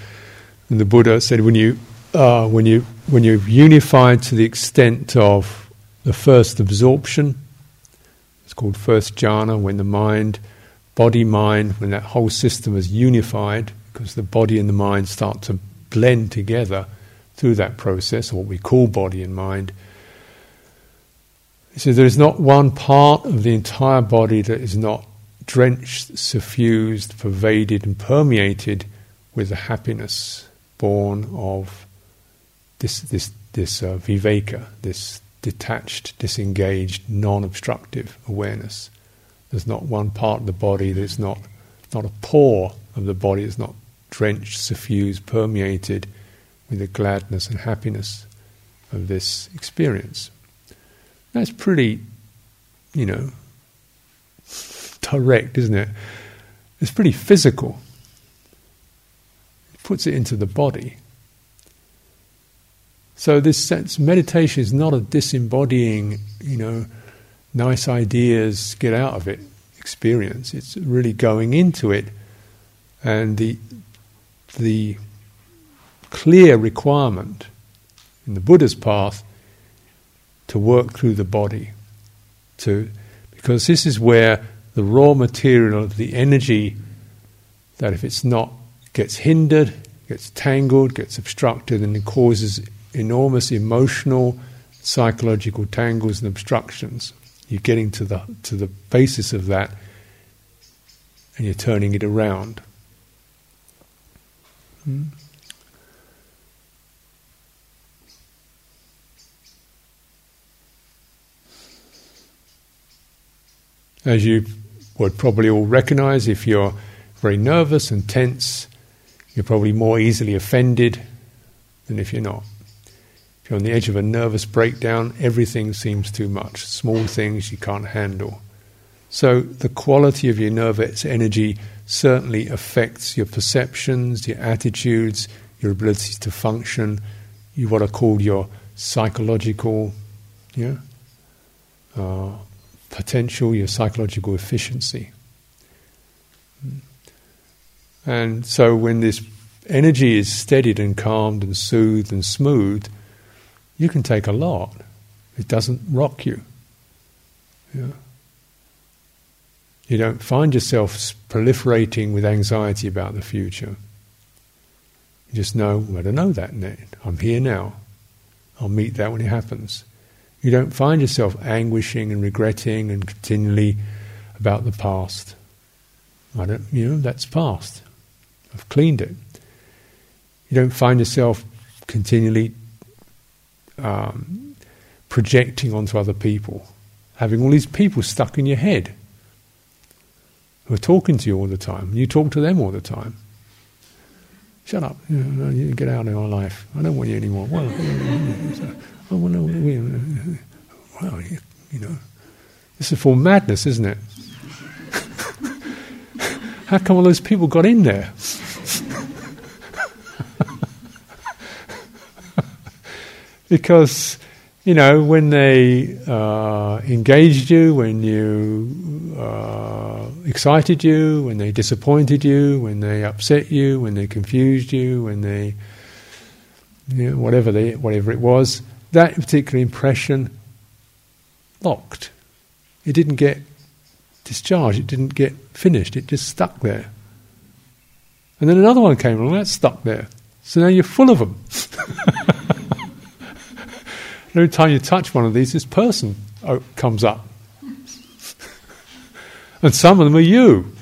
the Buddha said, when you uh, when you when you're unified to the extent of the first absorption, it's called first jhana. When the mind, body, mind, when that whole system is unified, because the body and the mind start to blend together through that process, what we call body and mind he says there is not one part of the entire body that is not drenched, suffused, pervaded, and permeated with the happiness born of this this this uh, viveka, this detached, disengaged, non-obstructive awareness. There's not one part of the body that's not not a pore of the body that's not drenched, suffused, permeated with the gladness and happiness of this experience. That's pretty, you know, direct, isn't it? It's pretty physical. It puts it into the body. So this sense meditation is not a disembodying, you know, nice ideas, get out of it experience. It's really going into it and the the clear requirement in the Buddha's path to work through the body. To, because this is where the raw material of the energy that if it's not gets hindered, gets tangled, gets obstructed, and causes enormous emotional, psychological tangles and obstructions. You're getting to the to the basis of that and you're turning it around. Hmm? As you would probably all recognize, if you're very nervous and tense, you're probably more easily offended than if you're not. You're on the edge of a nervous breakdown, everything seems too much. Small things you can't handle. So the quality of your nervous energy certainly affects your perceptions, your attitudes, your ability to function, you what are called your psychological, yeah, uh, potential, your psychological efficiency. And so when this energy is steadied and calmed and soothed and smooth, you can take a lot. It doesn't rock you. Yeah. You don't find yourself proliferating with anxiety about the future. You just know, I don't know that yet. I'm here now. I'll meet that when it happens. You don't find yourself anguishing and regretting and continually about the past. I don't, you know, that's past. I've cleaned it. You don't find yourself continually um, projecting onto other people, having all these people stuck in your head who are talking to you all the time. You talk to them all the time. Shut up. You, know, you get out of my life. I don't want you anymore. Well, well, no, we, well, you, you know, this is for madness, isn't it? How come all those people got in there? Because, you know, when they uh, engaged you, when you uh, excited you, when they disappointed you, when they upset you, when they confused you, when they, you know, whatever they, whatever it was, that particular impression locked. It didn't get discharged, it didn't get finished, it just stuck there. And then another one came along, that stuck there. So now you're full of them. Every time you touch one of these, this person oh, comes up. and some of them are you.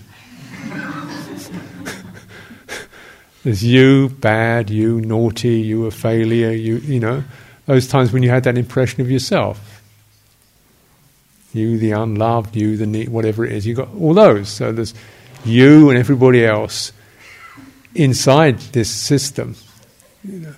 There's you, bad, you, naughty, you, a failure, you, you know, those times when you had that impression of yourself. You, the unloved, you, the need, whatever it is. You've got all those. So there's you and everybody else inside this system. You know.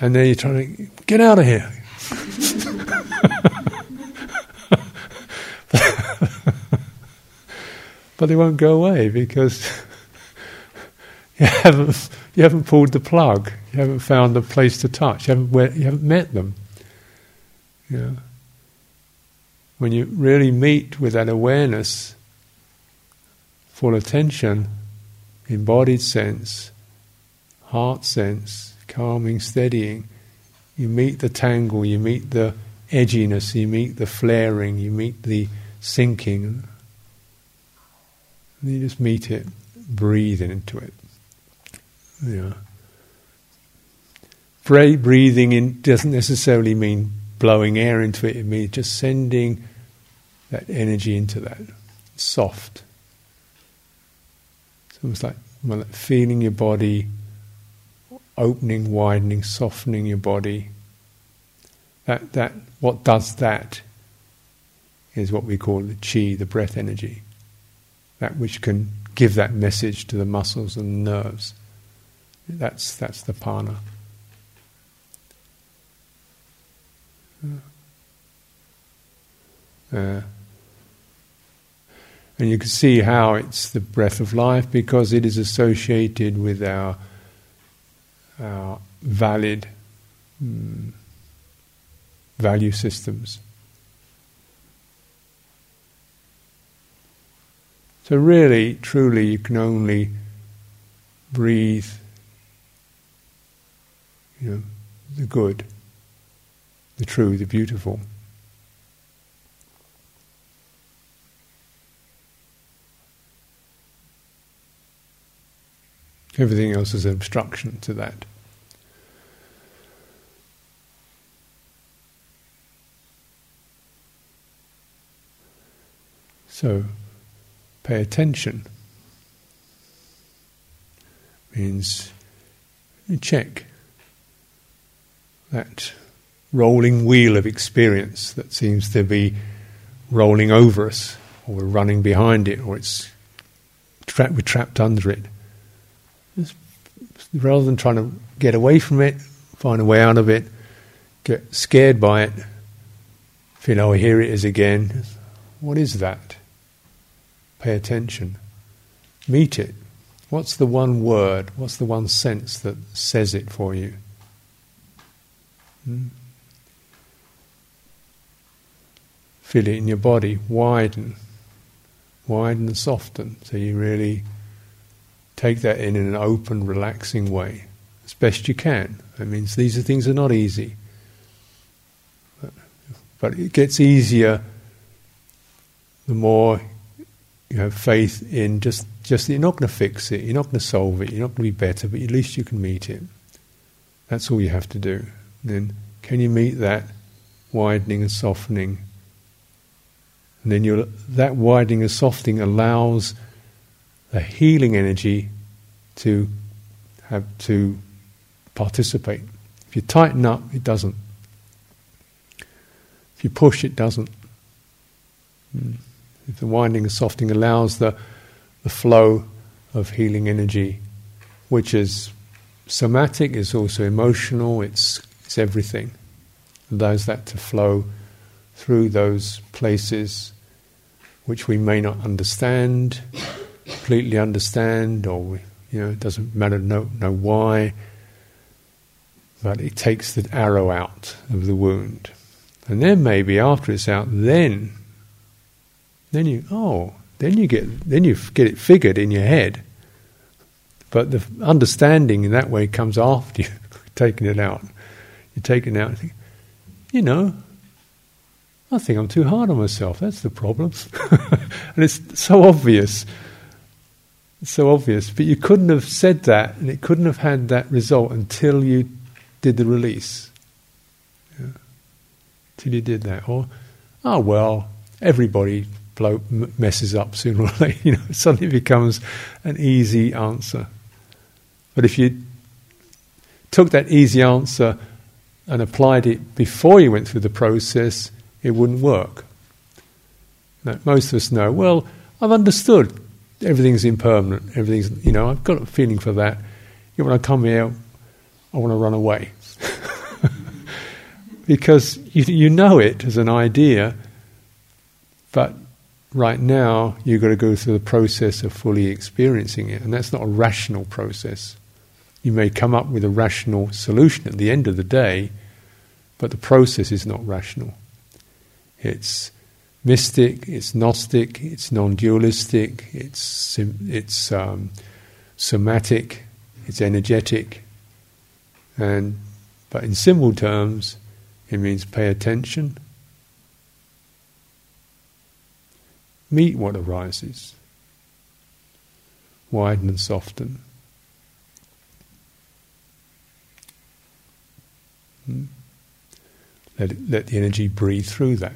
And then you're trying to get out of here. but they won't go away because you haven't, you haven't pulled the plug. You haven't found a place to touch. You haven't, you haven't met them. You know? When you really meet with that awareness, full attention, embodied sense, heart sense, calming, steadying, you meet the tangle, you meet the edginess, you meet the flaring, you meet the sinking. And you just meet it, breathing into it. Yeah. Breathing in doesn't necessarily mean blowing air into it, it means just sending that energy into that. Soft. It's almost like well, feeling your body opening, widening, softening your body. That, that, what does that is what we call the chi, the breath energy. That which can give that message to the muscles and nerves. That's, that's the prana. Uh, and you can see how it's the breath of life because it is associated with our, our valid mm, value systems. So, really, truly, you can only breathe you know, the good, the true, the beautiful. Everything else is an obstruction to that. So, pay attention means check that rolling wheel of experience that seems to be rolling over us, or we're running behind it, or it's tra- we're trapped under it. Rather than trying to get away from it, find a way out of it, get scared by it, feel, oh, here it is again. What is that? Pay attention. Meet it. What's the one word? What's the one sense that says it for you? Hmm? Feel it in your body, widen, widen and soften, so you really take that in in an open, relaxing way, as best you can. That means these are things are not easy, but, but it gets easier the more you have faith in just just that you're not going to fix it, you're not going to solve it, you're not going to be better, but at least you can meet it. That's all you have to do then can you meet that widening and softening? And then that widening and softening allows healing energy to have to participate. If you tighten up, it doesn't. If you push, it doesn't. Hmm. If the winding and softening allows the, the flow of healing energy, which is somatic, is also emotional, it's it's everything. Allows that to flow through those places which we may not understand, completely understand, or you know, it doesn't matter know know why. But it takes the arrow out of the wound, and then maybe after it's out, then, then you oh, then you get then you get it figured in your head. But the understanding in that way comes after you taking it out. You take it out think, you know, I think I'm too hard on myself. That's the problem. and it's so obvious. It's so obvious, but you couldn't have said that, and it couldn't have had that result until you did the release. Yeah. Till you did that, or oh well, everybody blow, messes up sooner or later. You know, suddenly becomes an easy answer. But if you took that easy answer and applied it before you went through the process, it wouldn't work. Now, most of us know, well, I've understood everything's impermanent, everything's, you know, I've got a feeling for that. You know, when I come here, I want to run away. because you, you know it as an idea, but right now you've got to go through the process of fully experiencing it, and that's not a rational process. You may come up with a rational solution at the end of the day, but the process is not rational. It's mystic, it's gnostic, it's non-dualistic, it's it's um, somatic, it's energetic, and but in simple terms, it means pay attention, meet what arises, widen and soften. Hmm? Let, it, let the energy breathe through that.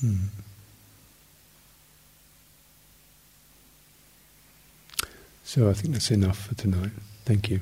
Hmm. So I think that's enough for tonight. Thank you.